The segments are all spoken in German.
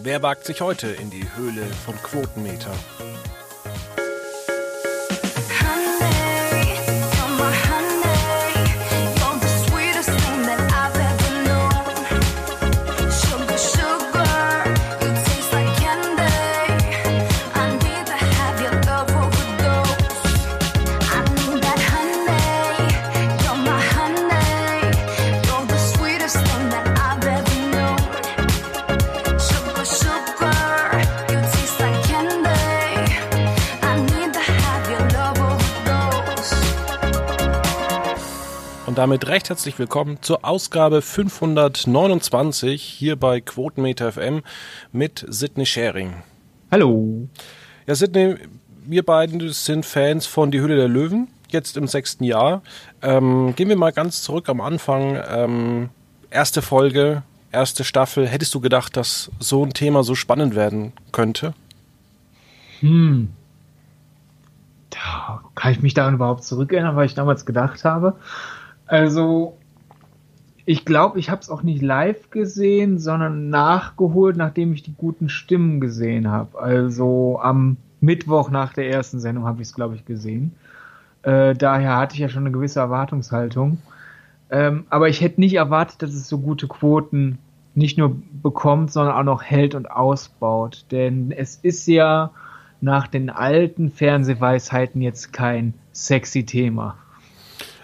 Wer wagt sich heute in die Höhle von Quotenmeter? Damit recht herzlich willkommen zur Ausgabe 529 hier bei Quotenmeter FM mit Sidney Schering. Hallo. Ja, Sidney, wir beiden sind Fans von Die Hülle der Löwen, jetzt im sechsten Jahr. Ähm, gehen wir mal ganz zurück am Anfang. Ähm, erste Folge, erste Staffel. Hättest du gedacht, dass so ein Thema so spannend werden könnte? Hm. Da kann ich mich daran überhaupt zurückerinnern, was ich damals gedacht habe. Also, ich glaube, ich habe es auch nicht live gesehen, sondern nachgeholt, nachdem ich die guten Stimmen gesehen habe. Also am Mittwoch nach der ersten Sendung habe ich es, glaube ich, gesehen. Äh, daher hatte ich ja schon eine gewisse Erwartungshaltung. Ähm, aber ich hätte nicht erwartet, dass es so gute Quoten nicht nur bekommt, sondern auch noch hält und ausbaut. Denn es ist ja nach den alten Fernsehweisheiten jetzt kein sexy Thema.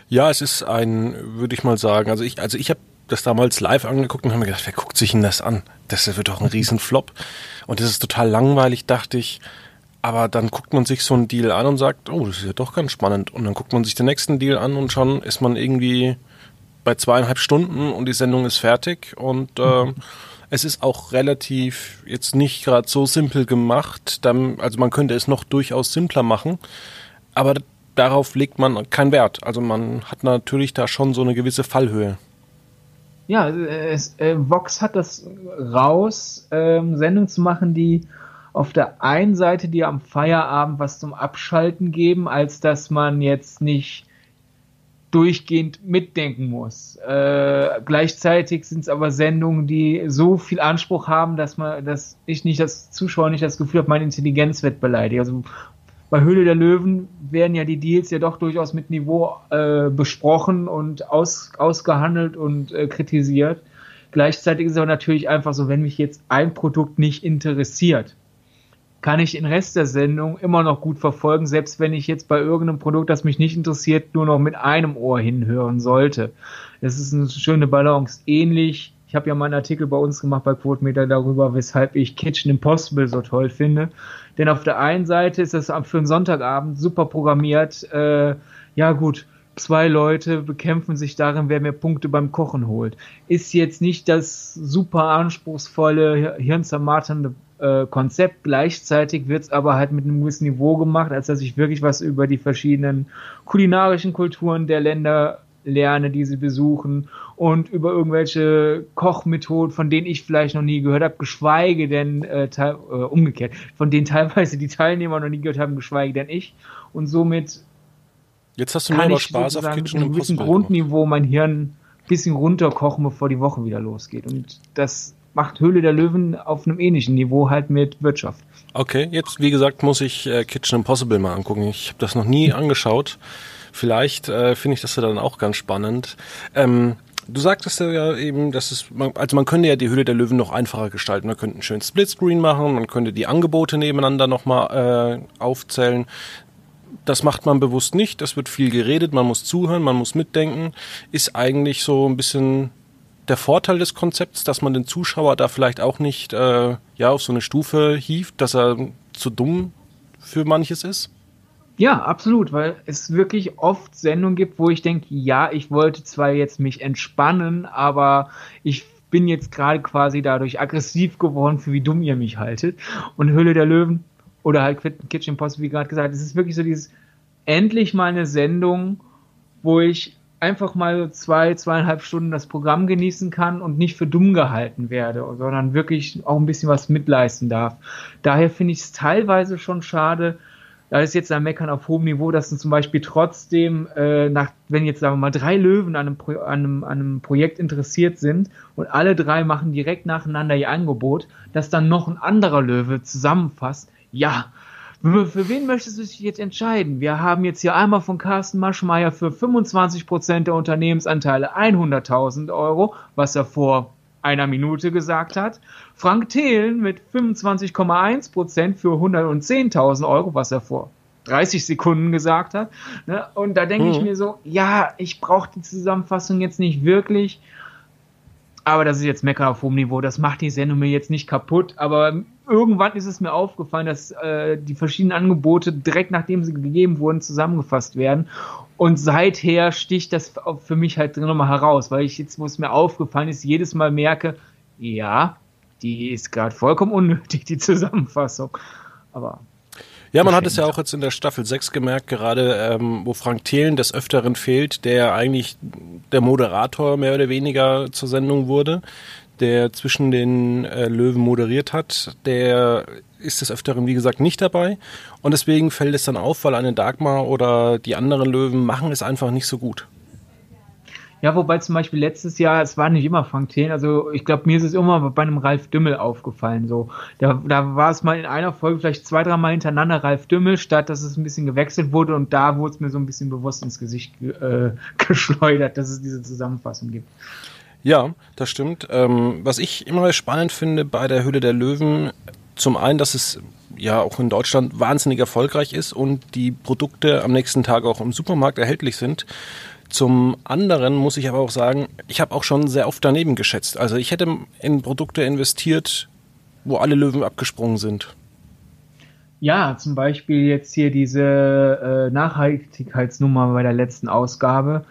Ja, es ist ein, würde ich mal sagen, also ich, also ich habe das damals live angeguckt und habe mir gedacht, wer guckt sich denn das an? Das wird doch ein Riesenflop. Und das ist total langweilig, dachte ich. Aber dann guckt man sich so einen Deal an und sagt, oh, das ist ja doch ganz spannend. Und dann guckt man sich den nächsten Deal an und schon ist man irgendwie bei zweieinhalb Stunden und die Sendung ist fertig. Und äh, mhm. es ist auch relativ jetzt nicht gerade so simpel gemacht. Dann, also man könnte es noch durchaus simpler machen. Aber darauf legt man keinen Wert. Also man hat natürlich da schon so eine gewisse Fallhöhe. Ja, es, äh, Vox hat das raus, ähm, Sendungen zu machen, die auf der einen Seite dir am Feierabend was zum Abschalten geben, als dass man jetzt nicht durchgehend mitdenken muss. Äh, gleichzeitig sind es aber Sendungen, die so viel Anspruch haben, dass man, dass ich nicht das Zuschauer nicht das Gefühl habe, meine Intelligenz wird beleidigt. Also bei Höhle der Löwen werden ja die Deals ja doch durchaus mit Niveau äh, besprochen und aus, ausgehandelt und äh, kritisiert. Gleichzeitig ist es aber natürlich einfach so, wenn mich jetzt ein Produkt nicht interessiert, kann ich den Rest der Sendung immer noch gut verfolgen, selbst wenn ich jetzt bei irgendeinem Produkt, das mich nicht interessiert, nur noch mit einem Ohr hinhören sollte. Das ist eine schöne Balance. Ähnlich, ich habe ja mal einen Artikel bei uns gemacht bei Quotemeter darüber, weshalb ich Kitchen Impossible so toll finde. Denn auf der einen Seite ist das für einen Sonntagabend super programmiert. Äh, ja gut, zwei Leute bekämpfen sich darin, wer mehr Punkte beim Kochen holt. Ist jetzt nicht das super anspruchsvolle, hirnzermarternde äh, Konzept. Gleichzeitig wird es aber halt mit einem gewissen Niveau gemacht, als dass ich wirklich was über die verschiedenen kulinarischen Kulturen der Länder lerne, die sie besuchen und über irgendwelche Kochmethoden, von denen ich vielleicht noch nie gehört habe, geschweige denn äh, äh, umgekehrt, von denen teilweise die Teilnehmer noch nie gehört haben, geschweige denn ich. Und somit Jetzt hast du mir aber Spaß auf Kitchen mit einem gewissen Grundniveau mein Hirn ein bisschen runterkochen, bevor die Woche wieder losgeht. Und das macht Höhle der Löwen auf einem ähnlichen Niveau halt mit Wirtschaft. Okay, jetzt wie gesagt muss ich äh, Kitchen Impossible mal angucken. Ich habe das noch nie angeschaut. Vielleicht äh, finde ich das ja dann auch ganz spannend. Ähm, Du sagtest ja eben, dass es, also man könnte ja die Höhle der Löwen noch einfacher gestalten. Man könnte einen schönen Splitscreen machen, man könnte die Angebote nebeneinander nochmal äh, aufzählen. Das macht man bewusst nicht. Es wird viel geredet, man muss zuhören, man muss mitdenken. Ist eigentlich so ein bisschen der Vorteil des Konzepts, dass man den Zuschauer da vielleicht auch nicht äh, ja auf so eine Stufe hieft, dass er zu dumm für manches ist? Ja, absolut, weil es wirklich oft Sendungen gibt, wo ich denke, ja, ich wollte zwar jetzt mich entspannen, aber ich bin jetzt gerade quasi dadurch aggressiv geworden, für wie dumm ihr mich haltet. Und Hülle der Löwen oder halt Kitchen Post, wie gerade gesagt, es ist wirklich so dieses endlich mal eine Sendung, wo ich einfach mal zwei, zweieinhalb Stunden das Programm genießen kann und nicht für dumm gehalten werde, sondern wirklich auch ein bisschen was mitleisten darf. Daher finde ich es teilweise schon schade, da ist jetzt ein Meckern auf hohem Niveau, dass du zum Beispiel trotzdem, äh, nach, wenn jetzt sagen wir mal drei Löwen an einem, Pro an, einem, an einem Projekt interessiert sind und alle drei machen direkt nacheinander ihr Angebot, dass dann noch ein anderer Löwe zusammenfasst, ja, für wen möchtest du dich jetzt entscheiden? Wir haben jetzt hier einmal von Carsten Maschmeyer für 25% der Unternehmensanteile 100.000 Euro, was er vor einer Minute gesagt hat. Frank Thelen mit 25,1% für 110.000 Euro, was er vor 30 Sekunden gesagt hat. Ne? Und da denke mhm. ich mir so, ja, ich brauche die Zusammenfassung jetzt nicht wirklich. Aber das ist jetzt Mecker auf hohem Niveau. Das macht die Sendung mir jetzt nicht kaputt. Aber irgendwann ist es mir aufgefallen, dass äh, die verschiedenen Angebote direkt nachdem sie gegeben wurden zusammengefasst werden. Und seither sticht das für mich halt nochmal heraus, weil ich jetzt, wo es mir aufgefallen ist, jedes Mal merke, ja, die ist gerade vollkommen unnötig, die Zusammenfassung. Aber ja, man hat es ja auch jetzt in der Staffel 6 gemerkt, gerade ähm, wo Frank Thelen des Öfteren fehlt, der eigentlich der Moderator mehr oder weniger zur Sendung wurde, der zwischen den äh, Löwen moderiert hat, der ist des Öfteren, wie gesagt, nicht dabei. Und deswegen fällt es dann auf, weil eine Dagmar oder die anderen Löwen machen es einfach nicht so gut. Ja, wobei zum Beispiel letztes Jahr, es war nicht immer Frank Thelen, also ich glaube, mir ist es immer bei einem Ralf Dümmel aufgefallen. So. Da, da war es mal in einer Folge vielleicht zwei, dreimal hintereinander Ralf Dümmel, statt dass es ein bisschen gewechselt wurde und da wurde es mir so ein bisschen bewusst ins Gesicht äh, geschleudert, dass es diese Zusammenfassung gibt. Ja, das stimmt. Ähm, was ich immer spannend finde bei der Höhle der Löwen, zum einen, dass es ja auch in Deutschland wahnsinnig erfolgreich ist und die Produkte am nächsten Tag auch im Supermarkt erhältlich sind. Zum anderen muss ich aber auch sagen, ich habe auch schon sehr oft daneben geschätzt. Also ich hätte in Produkte investiert, wo alle Löwen abgesprungen sind. Ja, zum Beispiel jetzt hier diese äh, Nachhaltigkeitsnummer bei der letzten Ausgabe.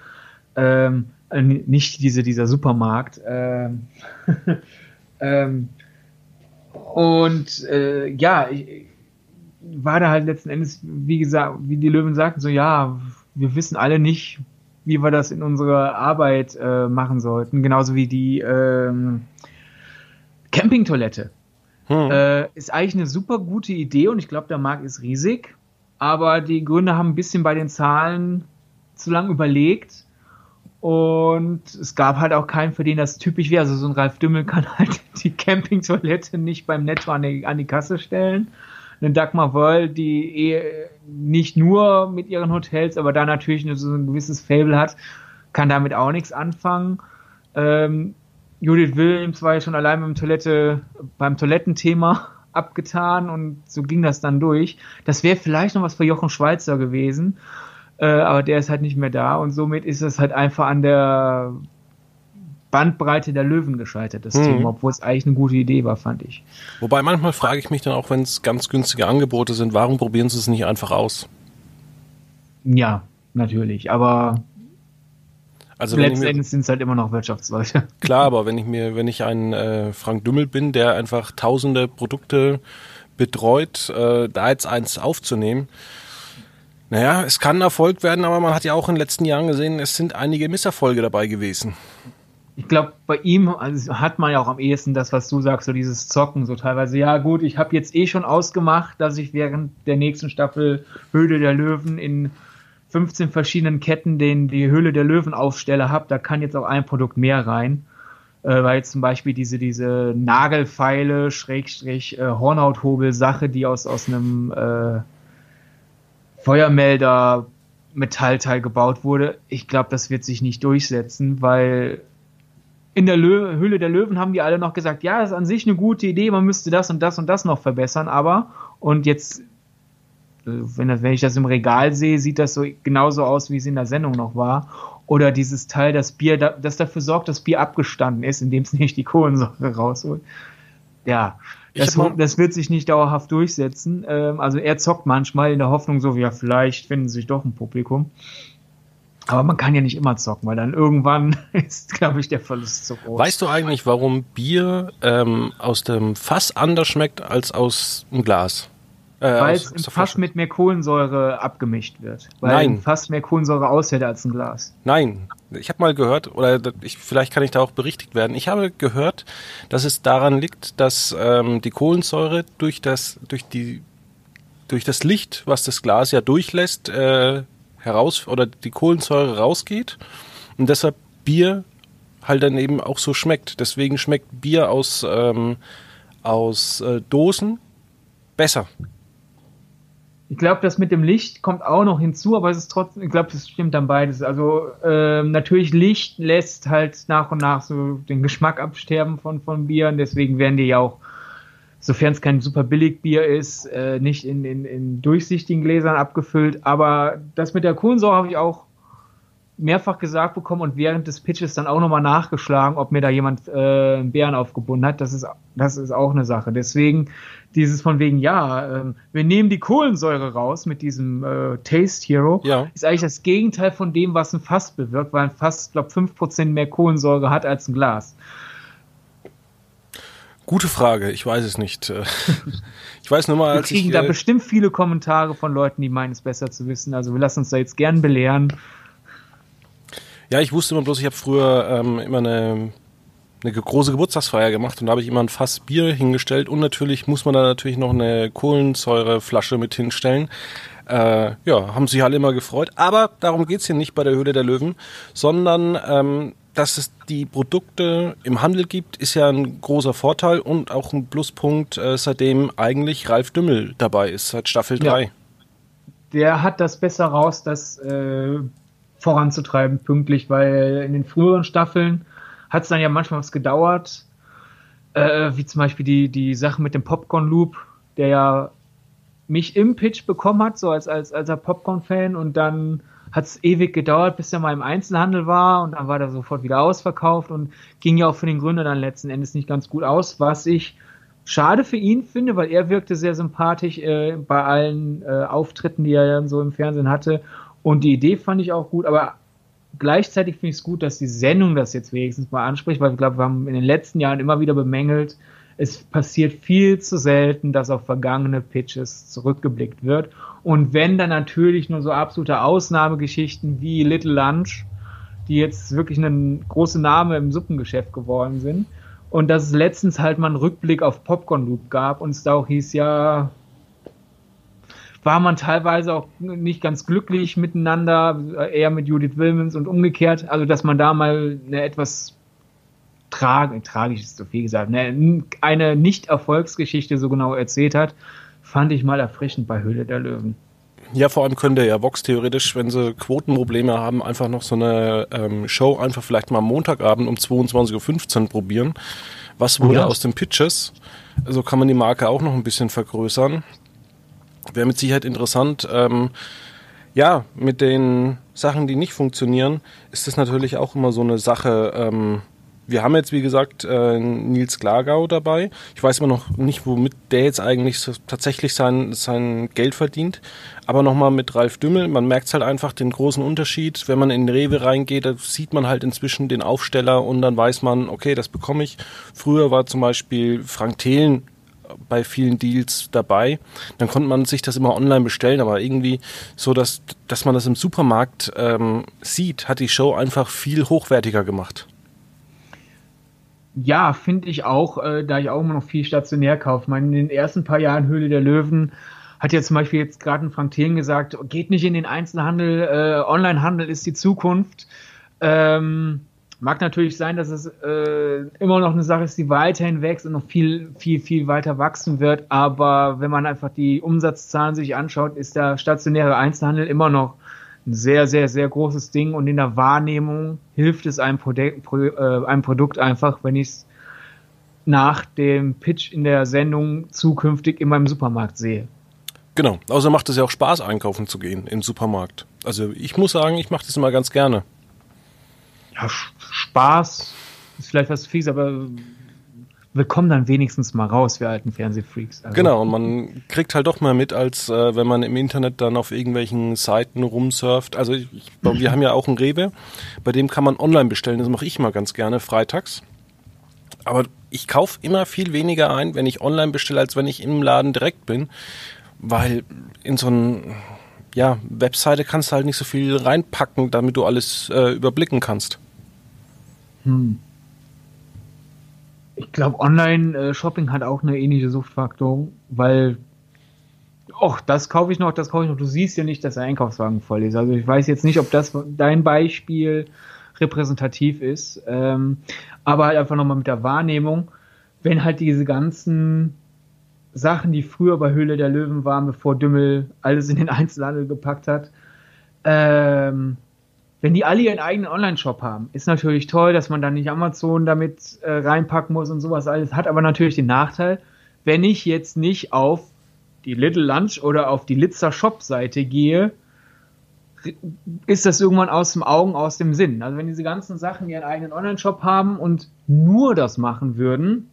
Ähm, äh, nicht diese, dieser Supermarkt. Ähm, ähm, und äh, ja, ich, war da halt letzten Endes, wie gesagt, wie die Löwen sagten, so ja, wir wissen alle nicht, wie wir das in unserer Arbeit äh, machen sollten. Genauso wie die ähm, Campingtoilette. Hm. Äh, ist eigentlich eine super gute Idee und ich glaube, der Markt ist riesig. Aber die Gründer haben ein bisschen bei den Zahlen zu lang überlegt. Und es gab halt auch keinen, für den das typisch wäre. Also so ein Ralf Dümmel kann halt die Campingtoilette nicht beim Netto an die, an die Kasse stellen eine Dagmar World, die eh nicht nur mit ihren Hotels, aber da natürlich so ein gewisses Fable hat, kann damit auch nichts anfangen. Ähm, Judith Williams war ja schon allein beim Toilette, beim Toilettenthema abgetan und so ging das dann durch. Das wäre vielleicht noch was für Jochen Schweizer gewesen, äh, aber der ist halt nicht mehr da und somit ist es halt einfach an der Bandbreite der Löwen gescheitert, das mhm. Team, obwohl es eigentlich eine gute Idee war, fand ich. Wobei manchmal frage ich mich dann auch, wenn es ganz günstige Angebote sind, warum probieren sie es nicht einfach aus? Ja, natürlich, aber also letztendlich sind es halt immer noch Wirtschaftsleute. Klar, aber wenn ich mir, wenn ich ein äh, Frank Dümmel bin, der einfach tausende Produkte betreut, äh, da jetzt eins aufzunehmen, naja, es kann Erfolg werden, aber man hat ja auch in den letzten Jahren gesehen, es sind einige Misserfolge dabei gewesen ich glaube, bei ihm also hat man ja auch am ehesten das, was du sagst, so dieses Zocken, so teilweise, ja gut, ich habe jetzt eh schon ausgemacht, dass ich während der nächsten Staffel Höhle der Löwen in 15 verschiedenen Ketten den die Höhle der Löwen aufstelle habe, da kann jetzt auch ein Produkt mehr rein. Äh, weil zum Beispiel diese, diese Nagelfeile, Schrägstrich, äh, Hornhauthobel-Sache, die aus, aus einem äh, Feuermelder Metallteil gebaut wurde, ich glaube, das wird sich nicht durchsetzen, weil in der Lö Höhle der Löwen haben die alle noch gesagt, ja, das ist an sich eine gute Idee, man müsste das und das und das noch verbessern, aber und jetzt, äh, wenn, das, wenn ich das im Regal sehe, sieht das so genauso aus, wie es in der Sendung noch war. Oder dieses Teil, das Bier, das dafür sorgt, dass Bier abgestanden ist, indem es nicht die Kohlensäure rausholt. Ja, das, das, wird sich nicht dauerhaft durchsetzen. Ähm, also er zockt manchmal in der Hoffnung, so ja, vielleicht finden sich doch ein Publikum. Aber man kann ja nicht immer zocken, weil dann irgendwann ist, glaube ich, der Verlust zu groß. Weißt du eigentlich, warum Bier ähm, aus dem Fass anders schmeckt als aus dem Glas? Äh, weil es im Fass mit mehr Kohlensäure abgemischt wird. Weil Nein. Fass mehr Kohlensäure aushält als ein Glas. Nein. Ich habe mal gehört, oder ich, vielleicht kann ich da auch berichtigt werden, ich habe gehört, dass es daran liegt, dass ähm, die Kohlensäure durch, das, durch die durch das Licht, was das Glas ja durchlässt, äh, heraus oder die Kohlensäure rausgeht und deshalb Bier halt dann eben auch so schmeckt. Deswegen schmeckt Bier aus, ähm, aus äh, Dosen besser. Ich glaube, das mit dem Licht kommt auch noch hinzu, aber es ist trotzdem, ich glaube, das stimmt dann beides. Also ähm, natürlich Licht lässt halt nach und nach so den Geschmack absterben von, von Bieren, deswegen werden die ja auch, sofern es kein super billig Bier ist, äh, nicht in, in, in durchsichtigen Gläsern abgefüllt. Aber das mit der Kohlensäure habe ich auch mehrfach gesagt bekommen und während des Pitches dann auch nochmal nachgeschlagen, ob mir da jemand äh, einen Bären aufgebunden hat. Das ist, das ist auch eine Sache. Deswegen dieses von wegen, ja, äh, wir nehmen die Kohlensäure raus mit diesem äh, Taste Hero, ja. ist eigentlich das Gegenteil von dem, was ein Fass bewirkt, weil ein Fass, glaube 5% mehr Kohlensäure hat als ein Glas. Gute Frage, ich weiß es nicht. ich weiß nur mal, als wir kriegen ich, da äh, bestimmt viele Kommentare von Leuten, die meinen es besser zu wissen. Also wir lassen uns da jetzt gern belehren. Ja, ich wusste immer bloß, ich habe früher ähm, immer eine, eine große Geburtstagsfeier gemacht und da habe ich immer ein Fass Bier hingestellt und natürlich muss man da natürlich noch eine Kohlensäureflasche mit hinstellen. Äh, ja, haben sich alle immer gefreut. Aber darum geht's hier nicht bei der Höhle der Löwen, sondern ähm, dass es die Produkte im Handel gibt, ist ja ein großer Vorteil und auch ein Pluspunkt, äh, seitdem eigentlich Ralf Dümmel dabei ist, seit Staffel 3. Ja. Der hat das besser raus, dass äh, voranzutreiben, pünktlich, weil in den früheren Staffeln hat es dann ja manchmal was gedauert, äh, wie zum Beispiel die, die Sache mit dem Popcorn Loop, der ja mich im Pitch bekommen hat, so als, als, als Popcorn-Fan. Und dann hat es ewig gedauert, bis er mal im Einzelhandel war. Und dann war der sofort wieder ausverkauft und ging ja auch für den Gründer dann letzten Endes nicht ganz gut aus, was ich schade für ihn finde, weil er wirkte sehr sympathisch äh, bei allen äh, Auftritten, die er dann so im Fernsehen hatte. Und die Idee fand ich auch gut, aber gleichzeitig finde ich es gut, dass die Sendung das jetzt wenigstens mal anspricht, weil ich glaube, wir haben in den letzten Jahren immer wieder bemängelt, es passiert viel zu selten, dass auf vergangene Pitches zurückgeblickt wird. Und wenn dann natürlich nur so absolute Ausnahmegeschichten wie Little Lunch, die jetzt wirklich ein großer Name im Suppengeschäft geworden sind. Und dass es letztens halt mal einen Rückblick auf Popcorn Loop gab und es da auch hieß, ja, war man teilweise auch nicht ganz glücklich miteinander, eher mit Judith Wilmans und umgekehrt. Also, dass man da mal eine etwas trag tragisch ist so viel gesagt, eine, eine Nicht-Erfolgsgeschichte so genau erzählt hat, fand ich mal erfrischend bei Höhle der Löwen. Ja, vor allem könnte ja Vox theoretisch, wenn sie Quotenprobleme haben, einfach noch so eine ähm, Show einfach vielleicht mal am Montagabend um 22.15 Uhr probieren. Was wurde ja. aus den Pitches? So also kann man die Marke auch noch ein bisschen vergrößern. Wäre mit Sicherheit interessant. Ähm, ja, mit den Sachen, die nicht funktionieren, ist das natürlich auch immer so eine Sache. Ähm, wir haben jetzt, wie gesagt, äh, Nils Glagau dabei. Ich weiß immer noch nicht, womit der jetzt eigentlich so tatsächlich sein, sein Geld verdient. Aber nochmal mit Ralf Dümmel, man merkt halt einfach den großen Unterschied. Wenn man in Rewe reingeht, da sieht man halt inzwischen den Aufsteller und dann weiß man, okay, das bekomme ich. Früher war zum Beispiel Frank Thelen bei vielen Deals dabei. Dann konnte man sich das immer online bestellen, aber irgendwie so, dass, dass man das im Supermarkt ähm, sieht, hat die Show einfach viel hochwertiger gemacht. Ja, finde ich auch, äh, da ich auch immer noch viel stationär kaufe. Meine, in den ersten paar Jahren Höhle der Löwen hat ja zum Beispiel jetzt gerade ein Frank Thelen gesagt, geht nicht in den Einzelhandel, äh, Onlinehandel ist die Zukunft. Ähm, Mag natürlich sein, dass es äh, immer noch eine Sache ist, die weiterhin wächst und noch viel, viel, viel weiter wachsen wird. Aber wenn man einfach die Umsatzzahlen sich anschaut, ist der stationäre Einzelhandel immer noch ein sehr, sehr, sehr großes Ding. Und in der Wahrnehmung hilft es einem, Produkt, äh, einem Produkt einfach, wenn ich es nach dem Pitch in der Sendung zukünftig in meinem Supermarkt sehe. Genau. Außer macht es ja auch Spaß, einkaufen zu gehen im Supermarkt. Also ich muss sagen, ich mache das immer ganz gerne ja, Spaß ist vielleicht was fies, aber wir kommen dann wenigstens mal raus, wir alten Fernsehfreaks. Also. Genau, und man kriegt halt doch mal mit, als äh, wenn man im Internet dann auf irgendwelchen Seiten rumsurft. Also ich, wir haben ja auch ein Rewe, bei dem kann man online bestellen, das mache ich mal ganz gerne, freitags. Aber ich kaufe immer viel weniger ein, wenn ich online bestelle, als wenn ich im Laden direkt bin, weil in so ein ja, Webseite kannst du halt nicht so viel reinpacken, damit du alles äh, überblicken kannst. Hm. Ich glaube, Online-Shopping hat auch eine ähnliche Suchtfaktor, weil Och, das kaufe ich noch, das kaufe ich noch. Du siehst ja nicht, dass der Einkaufswagen voll ist. Also ich weiß jetzt nicht, ob das dein Beispiel repräsentativ ist. Ähm, aber halt einfach nochmal mit der Wahrnehmung, wenn halt diese ganzen Sachen, die früher bei Höhle der Löwen waren, bevor Dümmel alles in den Einzelhandel gepackt hat, ähm, wenn die alle ihren eigenen Online-Shop haben, ist natürlich toll, dass man dann nicht Amazon damit äh, reinpacken muss und sowas alles. Hat aber natürlich den Nachteil, wenn ich jetzt nicht auf die Little Lunch oder auf die Litzer Shop-Seite gehe, ist das irgendwann aus dem Augen, aus dem Sinn. Also wenn diese ganzen Sachen ihren eigenen Online-Shop haben und nur das machen würden,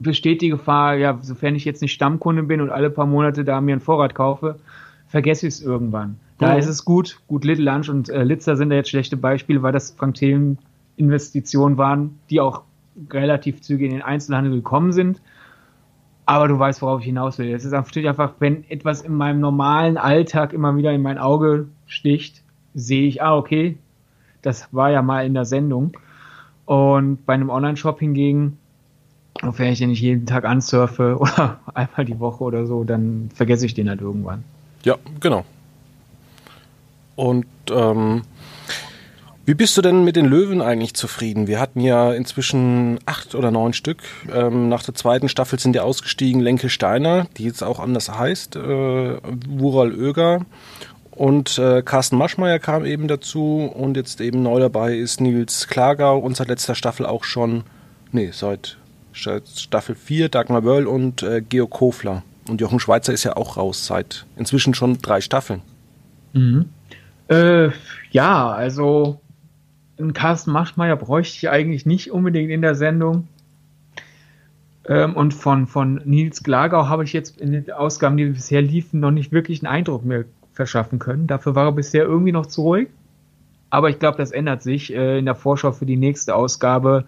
besteht die Gefahr, ja, sofern ich jetzt nicht Stammkunde bin und alle paar Monate da mir einen Vorrat kaufe, vergesse ich es irgendwann. Da mhm. ist es gut, gut Little Lunch und äh, Litzer sind da jetzt schlechte Beispiele, weil das Frank Thelen Investitionen waren, die auch relativ zügig in den Einzelhandel gekommen sind. Aber du weißt, worauf ich hinaus will. Es ist einfach, wenn etwas in meinem normalen Alltag immer wieder in mein Auge sticht, sehe ich, ah, okay, das war ja mal in der Sendung. Und bei einem Online-Shop hingegen, wenn ich den nicht jeden Tag ansurfe oder einmal die Woche oder so, dann vergesse ich den halt irgendwann. Ja, genau. Und ähm, wie bist du denn mit den Löwen eigentlich zufrieden? Wir hatten ja inzwischen acht oder neun Stück. Ähm, nach der zweiten Staffel sind ja ausgestiegen Lenke Steiner, die jetzt auch anders heißt, äh, Wural Oeger und äh, Carsten Maschmeyer kam eben dazu und jetzt eben neu dabei ist Nils Klagau und seit letzter Staffel auch schon, nee, seit Staffel 4 Dagmar Wörl und äh, Georg Kofler. Und Jochen Schweizer ist ja auch raus seit inzwischen schon drei Staffeln. Mhm. Äh, ja, also einen Carsten Maschmeyer bräuchte ich eigentlich nicht unbedingt in der Sendung. Ähm, und von, von Nils Glagau habe ich jetzt in den Ausgaben, die bisher liefen, noch nicht wirklich einen Eindruck mehr verschaffen können. Dafür war er bisher irgendwie noch zu ruhig. Aber ich glaube, das ändert sich. Äh, in der Vorschau für die nächste Ausgabe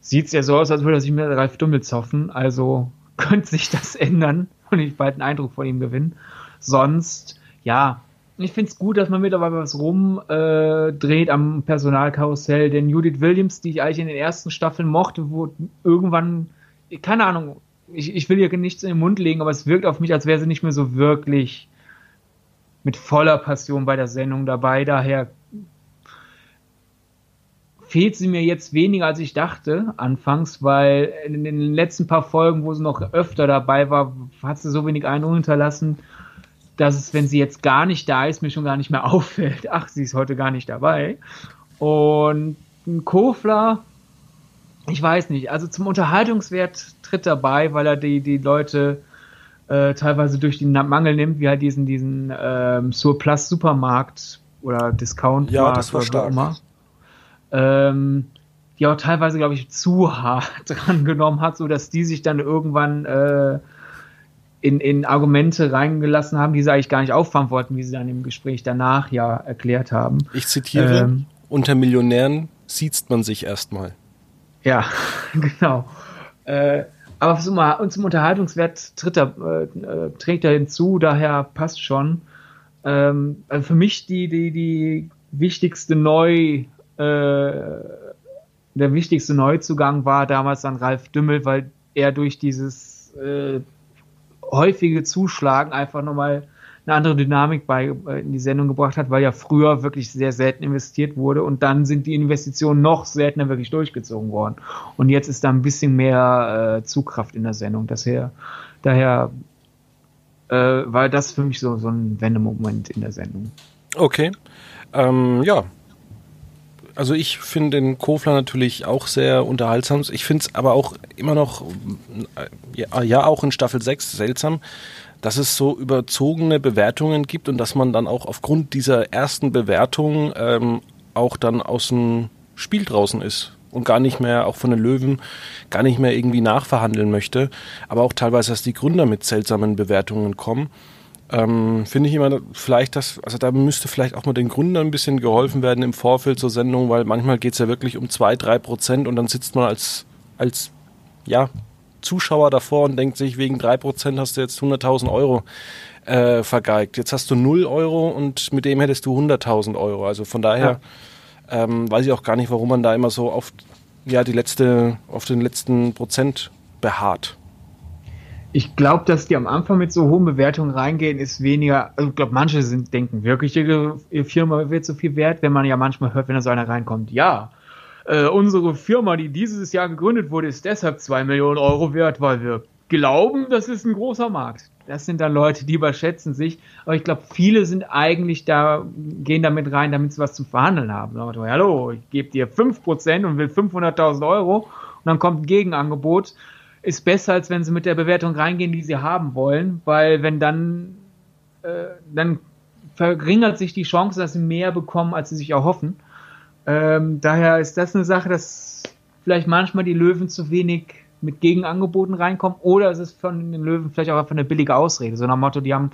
sieht es ja so aus, als würde er sich mit Ralf Dummels hoffen. Also könnte sich das ändern und ich bald einen Eindruck von ihm gewinnen. Sonst, ja, ich finde es gut, dass man mittlerweile was rumdreht äh, am Personalkarussell, denn Judith Williams, die ich eigentlich in den ersten Staffeln mochte, wo irgendwann, keine Ahnung, ich, ich will ihr nichts in den Mund legen, aber es wirkt auf mich, als wäre sie nicht mehr so wirklich mit voller Passion bei der Sendung dabei. Daher fehlt sie mir jetzt weniger, als ich dachte, anfangs, weil in den letzten paar Folgen, wo sie noch öfter dabei war, hat sie so wenig Eindruck hinterlassen dass es, wenn sie jetzt gar nicht da ist, mir schon gar nicht mehr auffällt. Ach, sie ist heute gar nicht dabei. Und ein Kofler, ich weiß nicht, also zum Unterhaltungswert tritt dabei, weil er die, die Leute äh, teilweise durch den Mangel nimmt, wie halt diesen, diesen ähm, Surplus Supermarkt oder Discount ja, das war stark. immer. Ähm, die auch teilweise, glaube ich, zu hart dran genommen hat, so dass die sich dann irgendwann äh, in, in Argumente reingelassen haben, die sie eigentlich gar nicht auffahren wollten, wie sie dann im Gespräch danach ja erklärt haben. Ich zitiere, ähm, unter Millionären sieht man sich erstmal. Ja, genau. Äh, aber zum, zum Unterhaltungswert tritt er, äh, trägt er hinzu, daher passt schon. Ähm, also für mich die, die, die wichtigste Neu, äh, der wichtigste Neuzugang war damals an Ralf Dümmel, weil er durch dieses äh, häufige Zuschlagen einfach nochmal eine andere Dynamik bei, äh, in die Sendung gebracht hat, weil ja früher wirklich sehr selten investiert wurde und dann sind die Investitionen noch seltener wirklich durchgezogen worden. Und jetzt ist da ein bisschen mehr äh, Zugkraft in der Sendung. Daher, daher äh, war das für mich so, so ein Wendemoment in der Sendung. Okay. Ähm, ja, also ich finde den Kofler natürlich auch sehr unterhaltsam. Ich finde es aber auch immer noch, ja, ja, auch in Staffel 6 seltsam, dass es so überzogene Bewertungen gibt und dass man dann auch aufgrund dieser ersten Bewertung ähm, auch dann aus dem Spiel draußen ist und gar nicht mehr, auch von den Löwen, gar nicht mehr irgendwie nachverhandeln möchte. Aber auch teilweise, dass die Gründer mit seltsamen Bewertungen kommen ähm, finde ich immer vielleicht das, also da müsste vielleicht auch mal den Gründern ein bisschen geholfen werden im Vorfeld zur Sendung, weil manchmal geht es ja wirklich um zwei, drei Prozent und dann sitzt man als, als ja, Zuschauer davor und denkt sich, wegen drei Prozent hast du jetzt 100.000 Euro äh, vergeigt. Jetzt hast du 0 Euro und mit dem hättest du 100.000 Euro. Also von daher ja. ähm, weiß ich auch gar nicht, warum man da immer so auf, ja, die letzte, auf den letzten Prozent beharrt. Ich glaube, dass die am Anfang mit so hohen Bewertungen reingehen, ist weniger. Also ich glaube, manche sind, denken wirklich, ihre, ihre Firma wird so viel wert, wenn man ja manchmal hört, wenn da so einer reinkommt. Ja, äh, unsere Firma, die dieses Jahr gegründet wurde, ist deshalb zwei Millionen Euro wert, weil wir glauben, das ist ein großer Markt. Das sind dann Leute, die überschätzen sich. Aber ich glaube, viele sind eigentlich da, gehen damit rein, damit sie was zum Verhandeln haben. Sagen, hallo, ich gebe dir 5% und will 500.000 Euro und dann kommt ein Gegenangebot ist besser, als wenn sie mit der Bewertung reingehen, die sie haben wollen, weil wenn dann, äh, dann verringert sich die Chance, dass sie mehr bekommen, als sie sich erhoffen. Ähm, daher ist das eine Sache, dass vielleicht manchmal die Löwen zu wenig mit Gegenangeboten reinkommen oder es ist von den Löwen vielleicht auch einfach eine billige Ausrede. So nach dem Motto, die haben,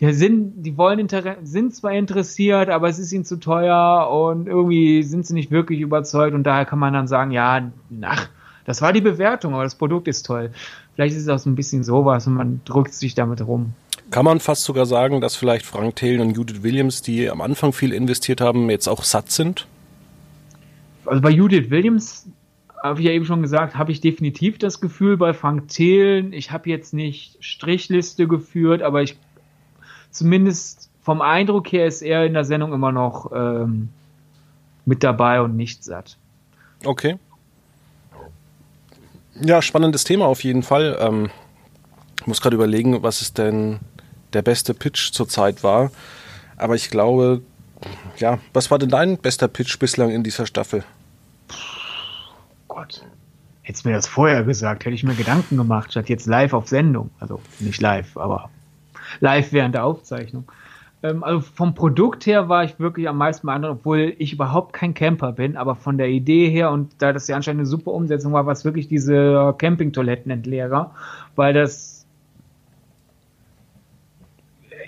die sind, die wollen sind zwar interessiert, aber es ist ihnen zu teuer und irgendwie sind sie nicht wirklich überzeugt und daher kann man dann sagen, ja, ach, das war die Bewertung, aber das Produkt ist toll. Vielleicht ist es auch so ein bisschen sowas und man drückt sich damit rum. Kann man fast sogar sagen, dass vielleicht Frank Thelen und Judith Williams, die am Anfang viel investiert haben, jetzt auch satt sind? Also bei Judith Williams habe ich ja eben schon gesagt, habe ich definitiv das Gefühl bei Frank Thelen, ich habe jetzt nicht Strichliste geführt, aber ich zumindest vom Eindruck her ist er in der Sendung immer noch ähm, mit dabei und nicht satt. Okay. Ja, spannendes Thema auf jeden Fall. Ähm, muss gerade überlegen, was es denn der beste Pitch zurzeit war. Aber ich glaube, ja, was war denn dein bester Pitch bislang in dieser Staffel? Gott. Hättest mir das vorher gesagt, hätte ich mir Gedanken gemacht, statt jetzt live auf Sendung. Also nicht live, aber live während der Aufzeichnung. Ähm, also vom Produkt her war ich wirklich am meisten beeindruckt, obwohl ich überhaupt kein Camper bin, aber von der Idee her und da das ja anscheinend eine super Umsetzung war, war es wirklich diese Campingtoilettenentleerer, weil das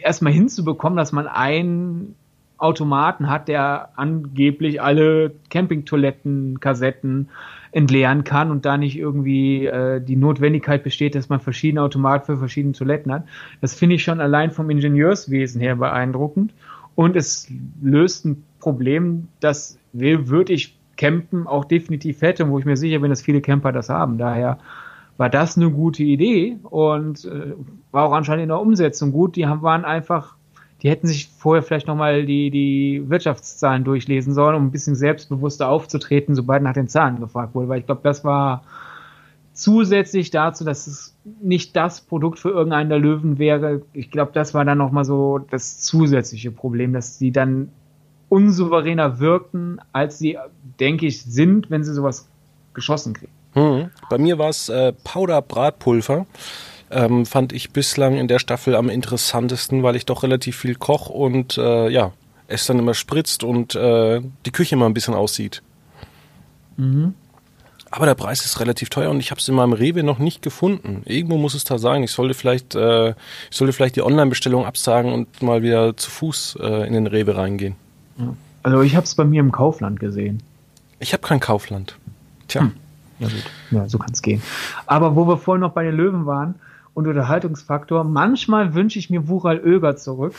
erstmal hinzubekommen, dass man einen Automaten hat, der angeblich alle Campingtoilettenkassetten entleeren kann und da nicht irgendwie äh, die Notwendigkeit besteht, dass man verschiedene Automaten für verschiedene Toiletten hat. Das finde ich schon allein vom Ingenieurswesen her beeindruckend. Und es löst ein Problem, das würde ich campen auch definitiv hätte, wo ich mir sicher bin, dass viele Camper das haben. Daher war das eine gute Idee und äh, war auch anscheinend in der Umsetzung gut. Die haben, waren einfach die hätten sich vorher vielleicht nochmal die, die Wirtschaftszahlen durchlesen sollen, um ein bisschen selbstbewusster aufzutreten, sobald nach den Zahlen gefragt wurde. Weil ich glaube, das war zusätzlich dazu, dass es nicht das Produkt für irgendeinen der Löwen wäre. Ich glaube, das war dann nochmal so das zusätzliche Problem, dass sie dann unsouveräner wirkten, als sie, denke ich, sind, wenn sie sowas geschossen kriegen. Hm. Bei mir war es äh, Powder-Bratpulver ähm, fand ich bislang in der Staffel am interessantesten, weil ich doch relativ viel koch und äh, ja, es dann immer spritzt und äh, die Küche immer ein bisschen aussieht. Mhm. Aber der Preis ist relativ teuer und ich habe es in meinem Rewe noch nicht gefunden. Irgendwo muss es da sein. Ich sollte vielleicht, äh, ich sollte vielleicht die Online-Bestellung absagen und mal wieder zu Fuß äh, in den Rewe reingehen. Also ich habe es bei mir im Kaufland gesehen. Ich habe kein Kaufland. Tja. Hm. Ja gut, ja, so kann es gehen. Aber wo wir vorhin noch bei den Löwen waren, und Unterhaltungsfaktor. Manchmal wünsche ich mir Wural Öger zurück,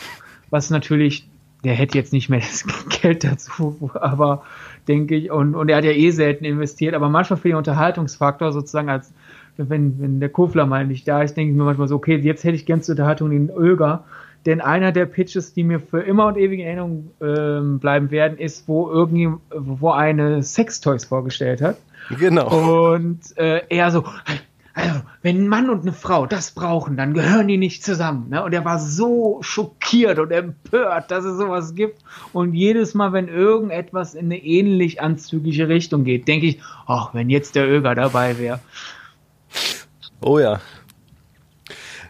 was natürlich, der hätte jetzt nicht mehr das Geld dazu, aber denke ich, und, und er hat ja eh selten investiert, aber manchmal für den Unterhaltungsfaktor sozusagen als, wenn, wenn der Kofler mal nicht da ist, denke ich mir manchmal so, okay, jetzt hätte ich gern zur Unterhaltung den Öger, denn einer der Pitches, die mir für immer und ewig in Erinnerung ähm, bleiben werden, ist, wo irgendwie, wo eine Sextoys vorgestellt hat. Genau. Und äh, er so, also, wenn ein Mann und eine Frau das brauchen, dann gehören die nicht zusammen. Ne? Und er war so schockiert und empört, dass es sowas gibt. Und jedes Mal, wenn irgendetwas in eine ähnlich anzügliche Richtung geht, denke ich, ach, wenn jetzt der Öger dabei wäre. Oh ja.